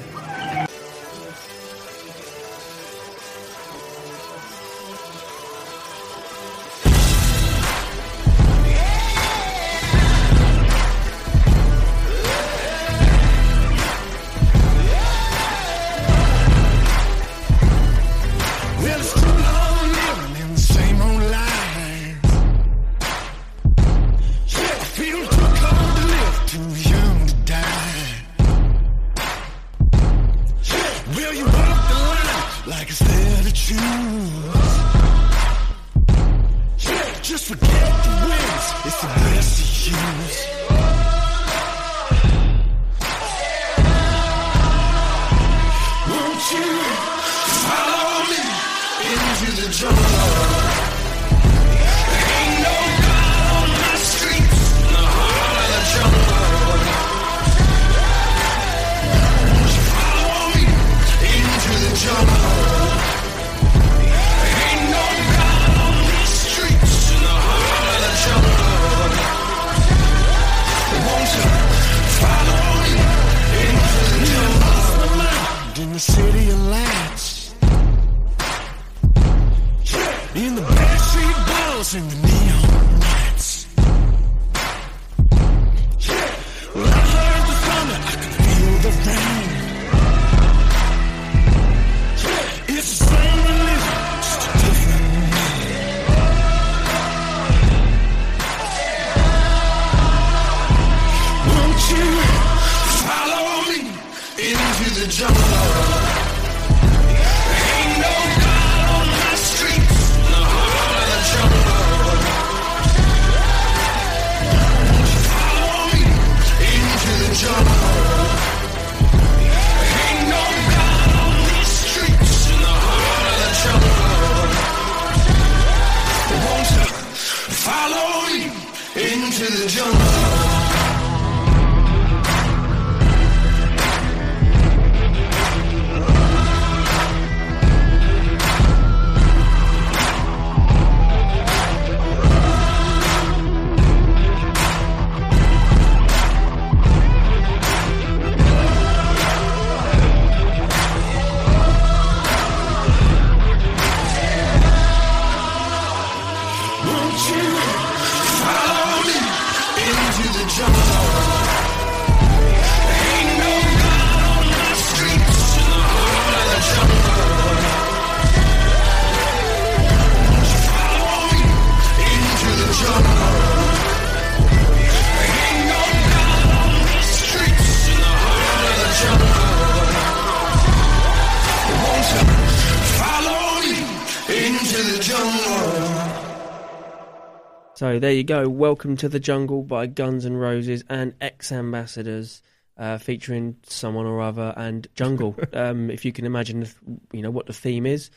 E: So there you go. Welcome to the Jungle by Guns N' Roses and X Ambassadors, uh, featuring someone or other and jungle. um, if you can imagine, the you know what the theme is.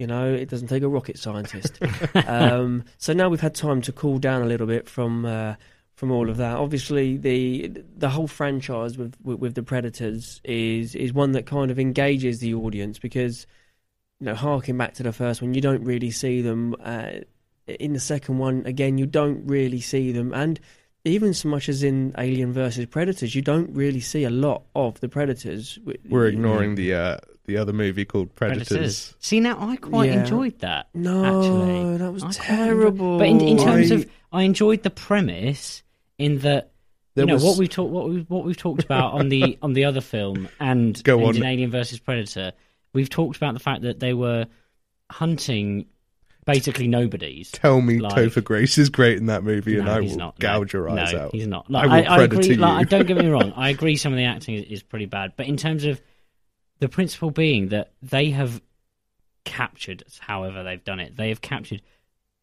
E: You know, it doesn't take a rocket scientist. um, so now we've had time to cool down a little bit from uh, from all of that. Obviously, the the whole franchise with, with with the Predators is is one that kind of engages the audience because you know, harking back to the first one, you don't really see them. Uh, in the second one, again, you don't really see them, and even so much as in Alien versus Predators, you don't really see a lot of the Predators.
F: We're ignoring the uh, the other movie called Predators.
G: See, now I quite
E: Yeah.
G: enjoyed that.
E: No,
G: actually.
E: that was
G: I
E: terrible.
G: But in, in terms
F: I-
G: of, I enjoyed the premise in that.
F: There
G: you know
F: was-
G: what we've talked what we what we've talked about on the on the other film and,
F: Go
G: and
F: on.
G: in Alien versus Predator. We've talked about the fact that they were hunting basically nobody's.
F: Tell me
G: Like-
F: Topher Grace is great in that movie, and
G: No,
F: I
G: he's
F: will
G: not.
F: gouge your eyes
G: no,
F: out.
G: He's not.
F: I
G: Like,
F: will
G: I, I, agree.
F: you.
G: Like, don't get me wrong. I agree. Some of the acting is, is pretty bad, but in terms of the principle being that they have captured, however they've done it, they have captured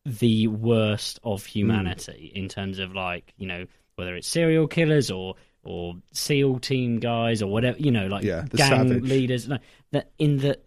G: the worst of hmm. humanity in terms of like you know whether it's serial killers or or SEAL team guys or whatever you know like
F: Yeah,
G: gang
F: savage.
G: leaders. No, that in the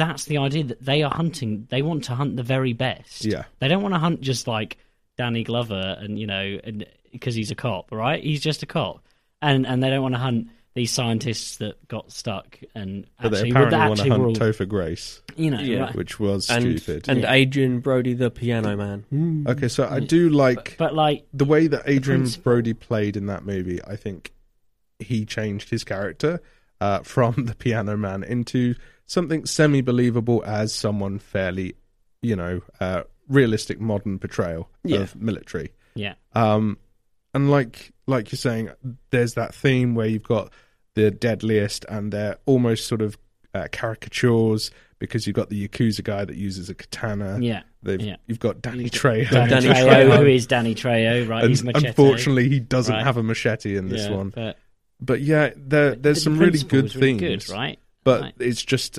G: that's the idea that they are hunting. They want to hunt the very best.
F: Yeah.
G: They don't want to hunt just like Danny Glover and you know and because he's a cop, right? He's just a cop, and and they don't want to hunt these scientists that got stuck and
F: But they
G: actually,
F: apparently
G: that
F: want to hunt
G: were all-
F: Topher Grace,
G: you know,
E: Yeah.
G: right.
F: which was
E: and,
F: stupid.
E: and
G: Yeah.
E: Adrien Brody, the piano man.
F: Okay, so I do like
G: but like
F: the way that Adrien
G: principle-
F: Brody played in that movie. I think he changed his character uh, from the piano man into something semi-believable as someone fairly, you know, uh, realistic modern portrayal
E: Yeah.
F: of military.
G: yeah,
F: Um, and like like you're saying, there's that theme where you've got the deadliest, and they're almost sort of uh, caricatures because you've got the yakuza guy that uses a katana.
G: yeah.
F: They've,
G: yeah.
F: You've got Danny Trejo.
G: Danny,
E: Danny
G: Trejo,
E: Trejo.
G: who is Danny Trejo, right?
F: And
G: He's machete.
F: unfortunately, he doesn't
G: Right.
F: have a machete in this
G: Yeah,
F: one.
G: But
F: But yeah, there, there's
G: the
F: some really good
G: was really
F: themes,
G: good, right?
F: But
G: Right.
F: it's just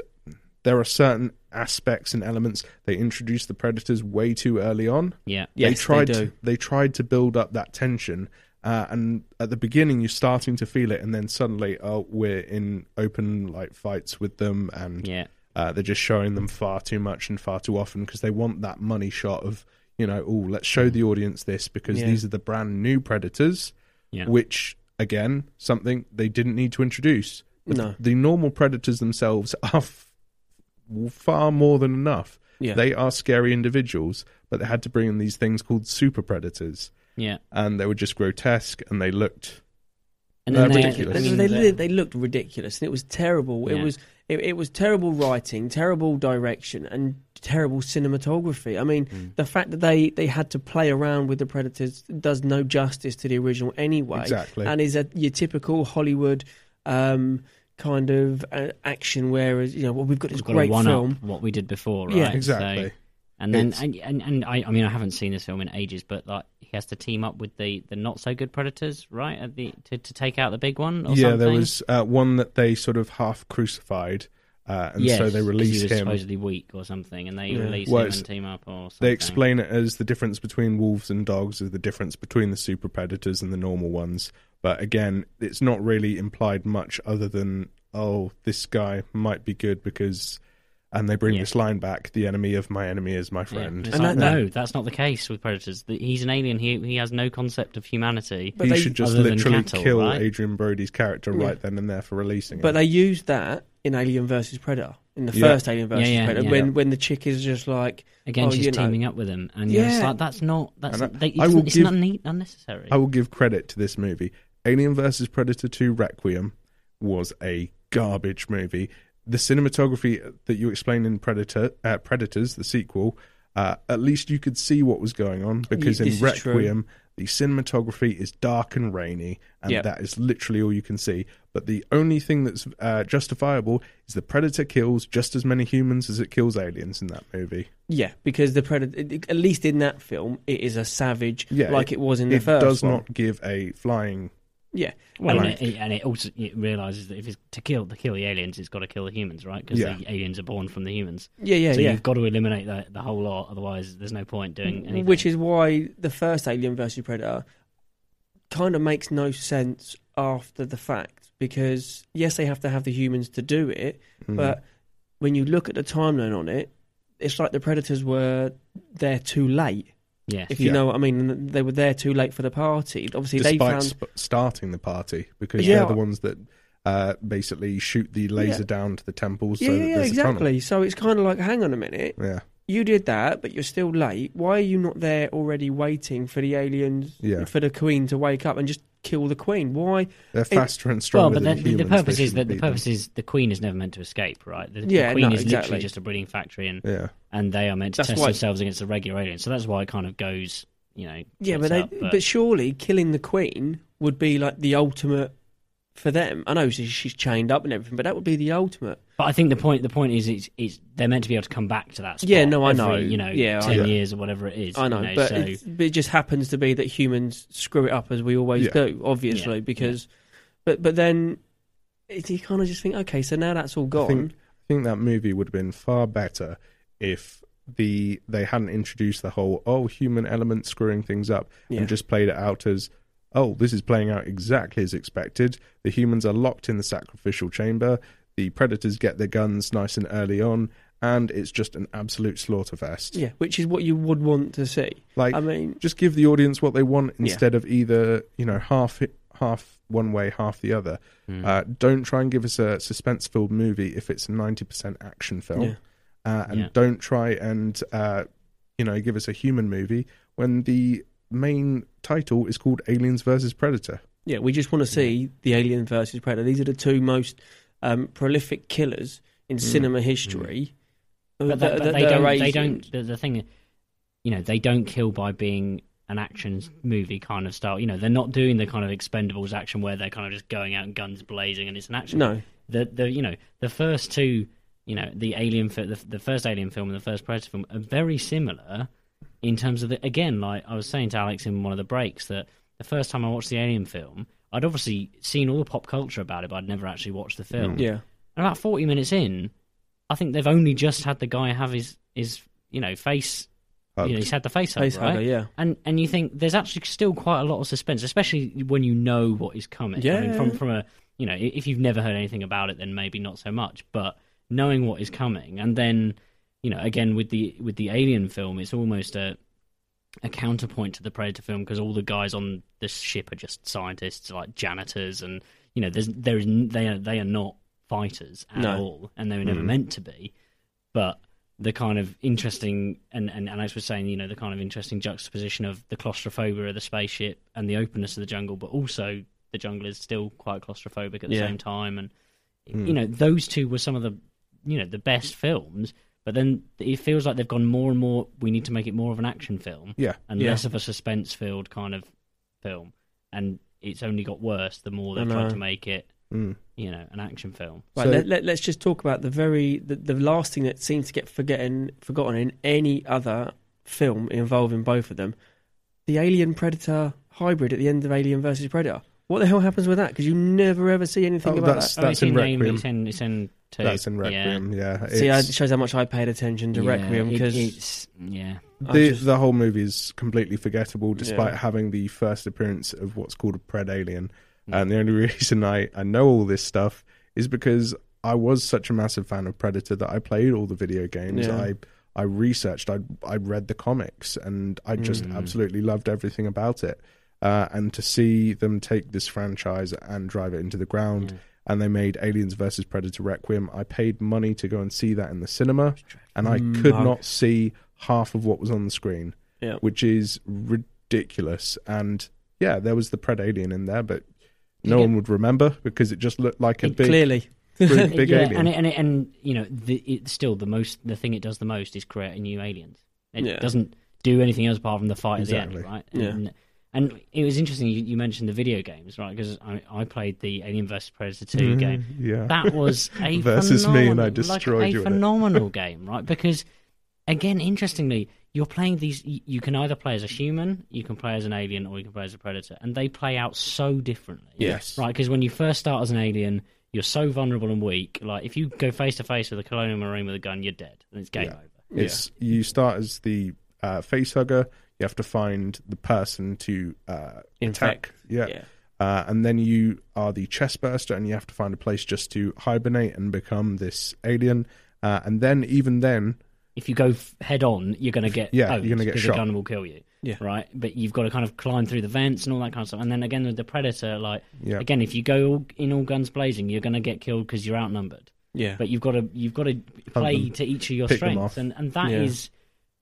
F: there are certain aspects and elements they introduced the predators way too early on.
G: Yeah.
F: they
E: Yes, they
F: tried
E: do.
F: to they tried to build up that tension. Uh, and at the beginning, you're starting to feel it, and then suddenly, oh, we're in open like fights with them, and
G: Yeah.
F: uh, they're just showing them far too much and far too often because they want that money shot of you know, oh, let's show the audience this because
E: Yeah.
F: these are the brand new predators,
G: Yeah.
F: which again, something they didn't need to introduce. The,
E: No.
F: the normal predators themselves are f- far more than enough.
E: Yeah.
F: They are scary individuals, but they had to bring in these things called super predators,
G: Yeah.
F: and they were just grotesque and they looked
G: And
F: uh,
G: then they-
F: ridiculous.
E: They, they, they looked ridiculous, and it was terrible. It was it, it was terrible writing, terrible direction, and terrible cinematography. I mean,
F: Hmm.
E: the fact that they, they had to play around with the Predators does no justice to the original anyway.
F: Exactly.
E: and is a your typical Hollywood um, kind of uh, action. Whereas you know, well, we've got this
G: We've got
E: great
G: to one
E: film.
G: up what we did before, right?
E: Yeah.
G: So-
F: exactly.
G: and then
F: It's-
G: and, and and I, I mean I haven't seen this film in ages, but like he has to team up with the, the not so good predators, right? At the to, to take out the big one. Or
F: yeah,
G: something?
F: there was uh, one that they sort of half crucified, uh, and
G: Yes,
F: so they
G: 'cause
F: released
G: was
F: him.
G: supposedly weak or something, and they
E: Yeah.
G: release
F: Well,
G: him
F: it's-
G: and team up or something.
F: They explain it as the difference between wolves and dogs is the difference between the super predators and the normal ones. But again, it's not really implied much other than oh, this guy might be good because, and they bring
G: Yeah.
F: this line back: "The enemy of my enemy is my friend."
G: It's
E: And
G: like,
E: that-
G: no, that's not the case with predators. The- He's an alien. He he has no concept of humanity.
E: But
F: he
E: they-
F: should just literally
G: cattle,
F: kill
G: right?
F: Adrien Brody's character
E: Yeah.
F: right then and there for releasing it.
E: But
F: him.
E: they used that in Alien versus Predator, in the
F: Yeah.
E: first Alien versus
G: Yeah, yeah,
E: Predator,
G: yeah.
E: when when the chick is just like,
G: Again,
E: oh,
G: she's
E: you know,
G: teaming up with him, and you're just
E: Yeah.
G: like, that's not that's
F: I-
G: they,
F: I
G: it's,
F: will
G: it's
F: give-
G: not neat, unnecessary.
F: I will give credit to this movie. Alien vs Predator 2 Requiem was a garbage movie. The cinematography that you explained in Predator, uh, Predators, the sequel, uh, at least you could see what was going on because in
E: this is true.
F: Requiem, the cinematography is dark and rainy, and
E: Yeah.
F: that is literally all you can see. But the only thing that's uh, justifiable is the Predator kills just as many humans as it kills aliens in that movie.
E: yeah, because the Predator, at least in that film, it is a savage,
F: Yeah,
E: like it, was in the
F: it
E: first
F: does
E: one.
F: not give a flying.
E: Yeah,
G: Well,
E: And
G: and, it, and it also it realizes that if it's to kill to kill the aliens, it's got to kill the humans, right? Because
F: Yeah.
G: the aliens are born from the humans.
E: yeah, yeah,
G: so
E: yeah.
G: you've got to eliminate the, the whole lot, otherwise there's no point doing anything.
E: Which is why the first Alien versus Predator kind of makes no sense after the fact because yes, they have to have the humans to do it,
F: Mm.
E: but when you look at the timeline on it, it's like the Predators were there too late.
G: Yes,
E: If you
F: Yeah.
E: know what I mean, they were there too late for the party. Obviously, they
F: despite
E: found
F: sp- starting the party because
E: Yeah.
F: they're the ones that uh, basically shoot the laser
E: Yeah.
F: down to the temples.
E: yeah,
F: so
E: yeah,
F: that
E: yeah,
F: there's a tunnel.
E: exactly. So it's kind of like, hang on a minute,
F: Yeah,
E: you did that, but you're still late. Why are you not there already waiting for the aliens,
F: Yeah.
E: for the Queen to wake up and just kill the Queen? Why?
F: they're
E: It-
F: faster and
G: well,
F: stronger
G: but
F: than
G: the, the,
F: humans.
G: the purpose is that the
F: beat them.
G: purpose is the queen is never meant to escape, right? The, the queen
E: no,
G: is
E: exactly.
G: literally just a breeding factory, and
F: Yeah,
G: and they are meant to
E: That's
G: test themselves against the regular aliens. So that's why it kind of goes, you know.
E: Yeah, but, they,
G: up,
E: but surely killing the Queen would be like the ultimate for them. I know she- she's chained up and everything, but that would be the ultimate.
G: But I think the point the point is it's, it's they're meant to be able to come back to that. Spot
E: Yeah, no, I
G: every,
E: know.
G: You know,
E: Yeah,
G: ten
F: know.
G: years or whatever it is.
E: I know,
G: you
E: but,
G: so,
E: it, but it just happens to be that humans screw it up as we always
F: Yeah.
E: do, obviously,
G: Yeah,
E: because. But but then it, you kind of just think, okay, so now that's all
F: I
E: gone.
F: think I think that movie would have been far better if the they hadn't introduced the whole oh human element screwing things up
E: Yeah.
F: and just played it out as oh this is playing out exactly as expected. The humans are locked in the sacrificial chamber. The predators get their guns nice and early on, and it's just an absolute slaughterfest.
E: yeah, which is what you would want to see.
F: Like,
E: I mean,
F: just give the audience what they want
E: Yeah.
F: instead of either you know half half one way, half the other.
G: Mm.
F: Uh, don't try and give us a suspense-filled movie if it's a ninety percent action film,
E: Yeah.
F: uh, and
G: Yeah.
F: don't try and uh, you know give us a human movie when the main title is called Aliens versus Predator.
E: Yeah, we just want to see the Alien versus Predator. These are the two most um, prolific killers in cinema history. uh,
G: but,
E: that-
G: that, but they don't. They don't. The, the thing, you know, they don't kill by being an action movie kind of style. You know, they're not doing the kind of Expendables action where they're kind of just going out and guns blazing and it's an action.
E: No.
G: the the you know the first two, you know, the Alien, fi- the, the first Alien film and the first Predator film are very similar in terms of the again. Like I was saying to Alex in one of the breaks that the first time I watched the Alien film, I'd obviously seen all the pop culture about it, but I'd never actually watched the film. Mm.
E: Yeah.
G: And about 40 minutes in, I think they've only just had the guy have his his you know face. You know, he's had the face hug,
E: Face
G: right?
E: hugger, yeah.
G: And and you think there's actually still quite a lot of suspense, especially when you know what is coming. Yeah. I mean, from from a you know, if you've never heard anything about it, then maybe not so much. But knowing what is coming, and then you know, again with the with the Alien film, it's almost a a counterpoint to the Predator film because all the guys on this ship are just scientists, like janitors, and you know, there's there is they are they are not fighters at
E: No.
G: all, and they were never
E: Mm.
G: meant to be. But the kind of interesting and, and and as we're saying, you know, the kind of interesting juxtaposition of the claustrophobia of the spaceship and the openness of the jungle, but also the jungle is still quite claustrophobic at the
E: Yeah.
G: same time, and
E: Mm.
G: you know, those two were some of the you know the best films. But then it feels like they've gone more and more. We need to make it more of an action film,
F: Yeah.
G: and
E: Yeah.
G: less of a suspense-filled kind of film. And it's only got worse the more they've tried to make it,
F: Mm.
G: you know, an action film.
E: Right,
F: So-
E: let, let, us just talk about the very the, the last thing that seems to get forgetting forgotten in any other film involving both of them, the Alien Predator hybrid at the end of Alien versus Predator. What the hell happens with that? Because you never ever see anything
F: Oh,
E: about
F: that's-
E: that.
G: I mean,
F: that's
G: it's
F: in
G: in, name,
F: Requiem.
G: it's in it's in two.
F: That's in Requiem. Yeah,
E: See, it shows how much I paid attention to
G: Yeah,
E: Requiem
G: it-
E: because
G: it's yeah.
F: The
E: just-
F: the whole movie is completely forgettable, despite
E: Yeah.
F: having the first appearance of what's called a pred alien.
G: Mm.
F: And the only reason I I know all this stuff is because I was such a massive fan of Predator that I played all the video games.
E: Yeah.
F: I I researched. I I read the comics, and I just
G: Mm.
F: absolutely loved everything about it. Uh, and to see them take this franchise and drive it into the ground,
G: Yeah.
F: And they made Aliens versus Predator Requiem. I paid money to go and see that in the cinema, and I could
E: mug.
F: not see half of what was on the screen,
E: Yeah.
F: which is ridiculous. And yeah, there was the Pred Alien in there, but no
G: Yeah.
F: one would remember because it just looked like a
E: it-
F: big,
E: clearly.
F: big, big
G: yeah,
F: alien.
G: and it, and it, and you know, the, it, still the most the thing it does the most is creating new aliens. It
E: Yeah.
G: doesn't do anything else apart from the fight
F: Exactly.
G: at the end, right?
E: Yeah.
G: And, and it was interesting you, you mentioned the video games, right? Because I, I played the Alien vs Predator two
F: Mhm,
G: game.
F: yeah.
G: That was a
F: Versus me, and I
G: phenomenal-
F: destroyed
G: like
F: you
G: a
F: it.
G: phenomenal game, right? Because again, interestingly, you're playing these. You can either play as a human, you can play as an alien, or you can play as a predator, and they play out so differently.
F: Yes.
G: right. Because when you first start as an alien, you're so vulnerable and weak. Like if you go face to face with a colonial marine with a gun, you're dead, and it's game
F: Yeah.
G: over.
F: It's you start as the uh, face hugger. You have to find the person to uh,
E: Infect.
F: attack. Yeah.
E: Yeah.
F: Uh, and then you are the chest burster, and you have to find a place just to hibernate and become this alien. Uh, and then, even then,
G: If you go f- head on, you're going to get
F: Yeah,
G: owned
F: you're gonna get shot.
G: The gun will kill you.
E: Yeah.
G: Right. But you've got to kind of climb through the vents and all that kind of stuff. And then again with the predator, like
F: Yeah.
G: again, if you go all, in all guns blazing, you're going to get killed because you're outnumbered.
E: Yeah.
G: But you've got to you've got to play to each of your
F: pick
G: strengths, and and that is
E: Yeah.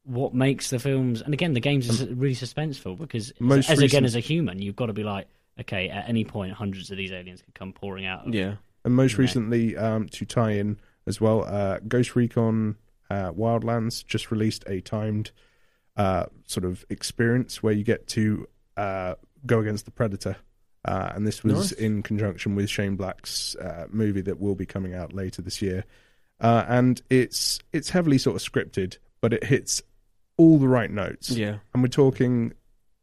G: What makes the films. And again, the games are really suspenseful because
F: Most
G: as again as a human, you've got to be like, okay, at any point, hundreds of these aliens could come pouring out. Of,
E: yeah.
F: and most
G: Right.
F: recently, um, to tie in as well, uh, Ghost Recon uh, Wildlands just released a timed uh, sort of experience where you get to uh, go against the Predator. Uh, and this was
E: Nice.
F: in conjunction with Shane Black's uh, movie that will be coming out later this year. Uh, and it's it's heavily sort of scripted, but it hits all the right notes.
E: Yeah.
F: And we're talking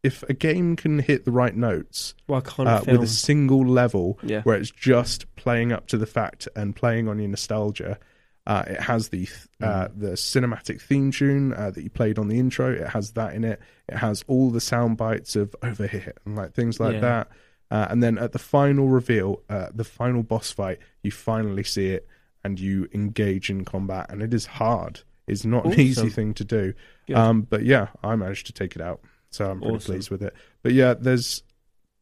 F: if a game can hit the right notes
E: kind
F: uh, with a single level
E: Yeah.
F: where it's just playing up to the fact and playing on your nostalgia. Uh, it has the uh,
E: Mm.
F: the cinematic theme tune uh, that you played on the intro. It has that in it. It has all the sound bites of over here and like things like
E: Yeah.
F: that. Uh, and then at the final reveal, uh, the final boss fight, you finally see it and you engage in combat. And it is hard. It's not an easy thing to do. Um, but yeah, I managed to take it out, so I'm pretty
E: Awesome.
F: pleased with it. But yeah, there's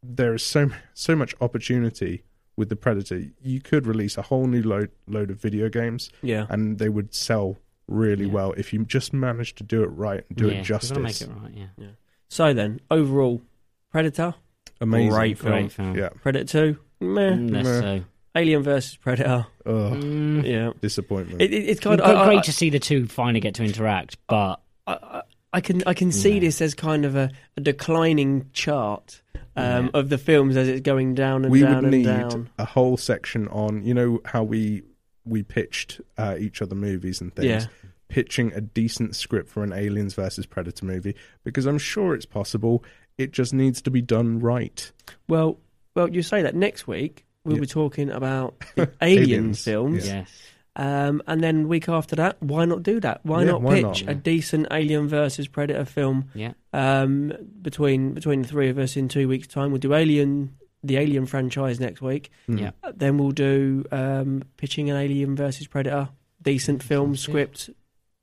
F: there is so so much opportunity with the Predator. You could release a whole new load load of video games,
E: Yeah.
F: and they would sell really
G: Yeah.
F: well if you just managed to do it right and do
G: yeah,
F: it justice.
G: make it right. Yeah,
E: So then, overall, Predator,
F: Amazing,
E: Great film.
G: great film.
F: Yeah,
E: Predator 2, meh.
F: Meh.
G: so.
E: Alien versus Predator,
F: Ugh,
G: Mm.
E: yeah.
F: disappointment.
E: It, it, it's
G: Kind
E: kind of I,
G: great
E: I,
G: to see the two finally get to interact, but
E: I, I, I can I can see
G: Yeah.
E: this as kind of a, a declining chart um,
G: Yeah.
E: of the films as it's going down and
F: we
E: down
F: would
E: and
F: need
E: down.
F: a whole section on you know how we we pitched uh, each other movies and things
E: Yeah.
F: pitching a decent script for an aliens versus predator movie because i'm sure it's possible it just needs to be done right
E: Well, well, you say that next week we'll
F: Yeah.
E: be talking about the Aliens
F: Aliens,
E: films.
G: yes,
E: Um, and then week after that, why not do that? Why
F: Yeah,
E: not
F: why
E: pitch
F: not?
E: a decent Alien versus Predator film?
G: Yeah.
E: Um, between between the three of us in two weeks' time, we'll do Alien, the Alien franchise next week.
F: Mm.
G: Yeah.
E: Then we'll do um, pitching an Alien versus Predator, decent film
G: Sounds good.
E: script,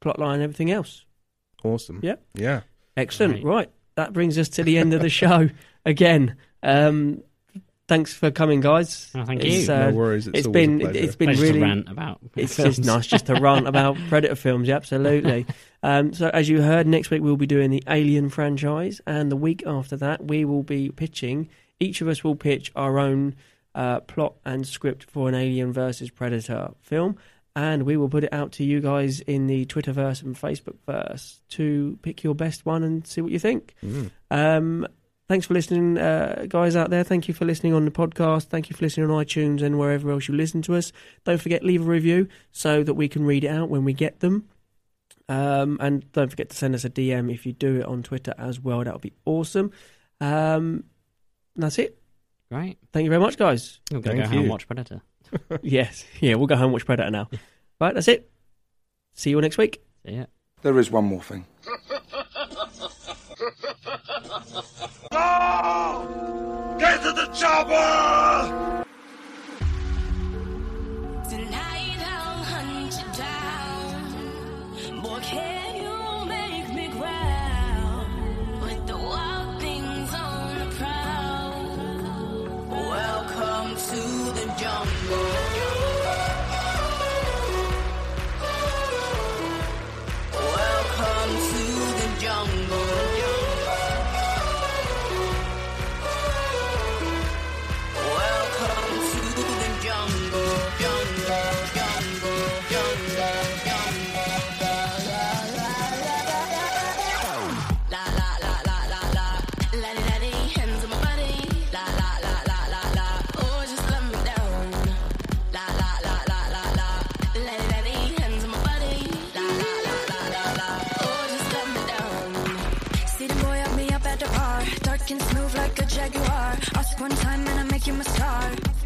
E: plotline, everything else.
F: Awesome.
E: Yeah.
F: Yeah.
E: Excellent.
G: Great.
E: Right. That brings us to the end of the show again. Um, thanks for coming, guys.
G: Oh, thank
E: It's,
G: you.
E: uh,
F: no worries. It's,
E: it's
F: always
E: been
F: a
E: it's been
G: Pleasure
E: really
G: rant about.
E: it's
G: films.
E: just nice just to rant about Predator films. Yeah, absolutely. Um, so as you heard, next week we'll be doing the Alien franchise, and the week after that we will be pitching. Each of us will pitch our own uh, plot and script for an Alien versus Predator film, and we will put it out to you guys in the Twitterverse and Facebookverse to pick your best one and see what you think.
F: Mm.
E: Um, thanks for listening, uh, guys out there. Thank you for listening on the podcast. Thank you for listening on iTunes and wherever else you listen to us. Don't forget leave a review so that we can read it out when we get them. Um, and don't forget to send us a DM if you do it on Twitter as well. That would be awesome. Um, that's it.
G: Great.
E: Thank you very much, guys.
G: We're going
F: Thank
G: to go home and watch Predator.
E: yes, yeah, we'll go home and watch Predator now. right, that's it. See you all next week.
G: See ya.
B: There is one more thing.
H: Get to the chopper!
P: Ask one time and I make you my star.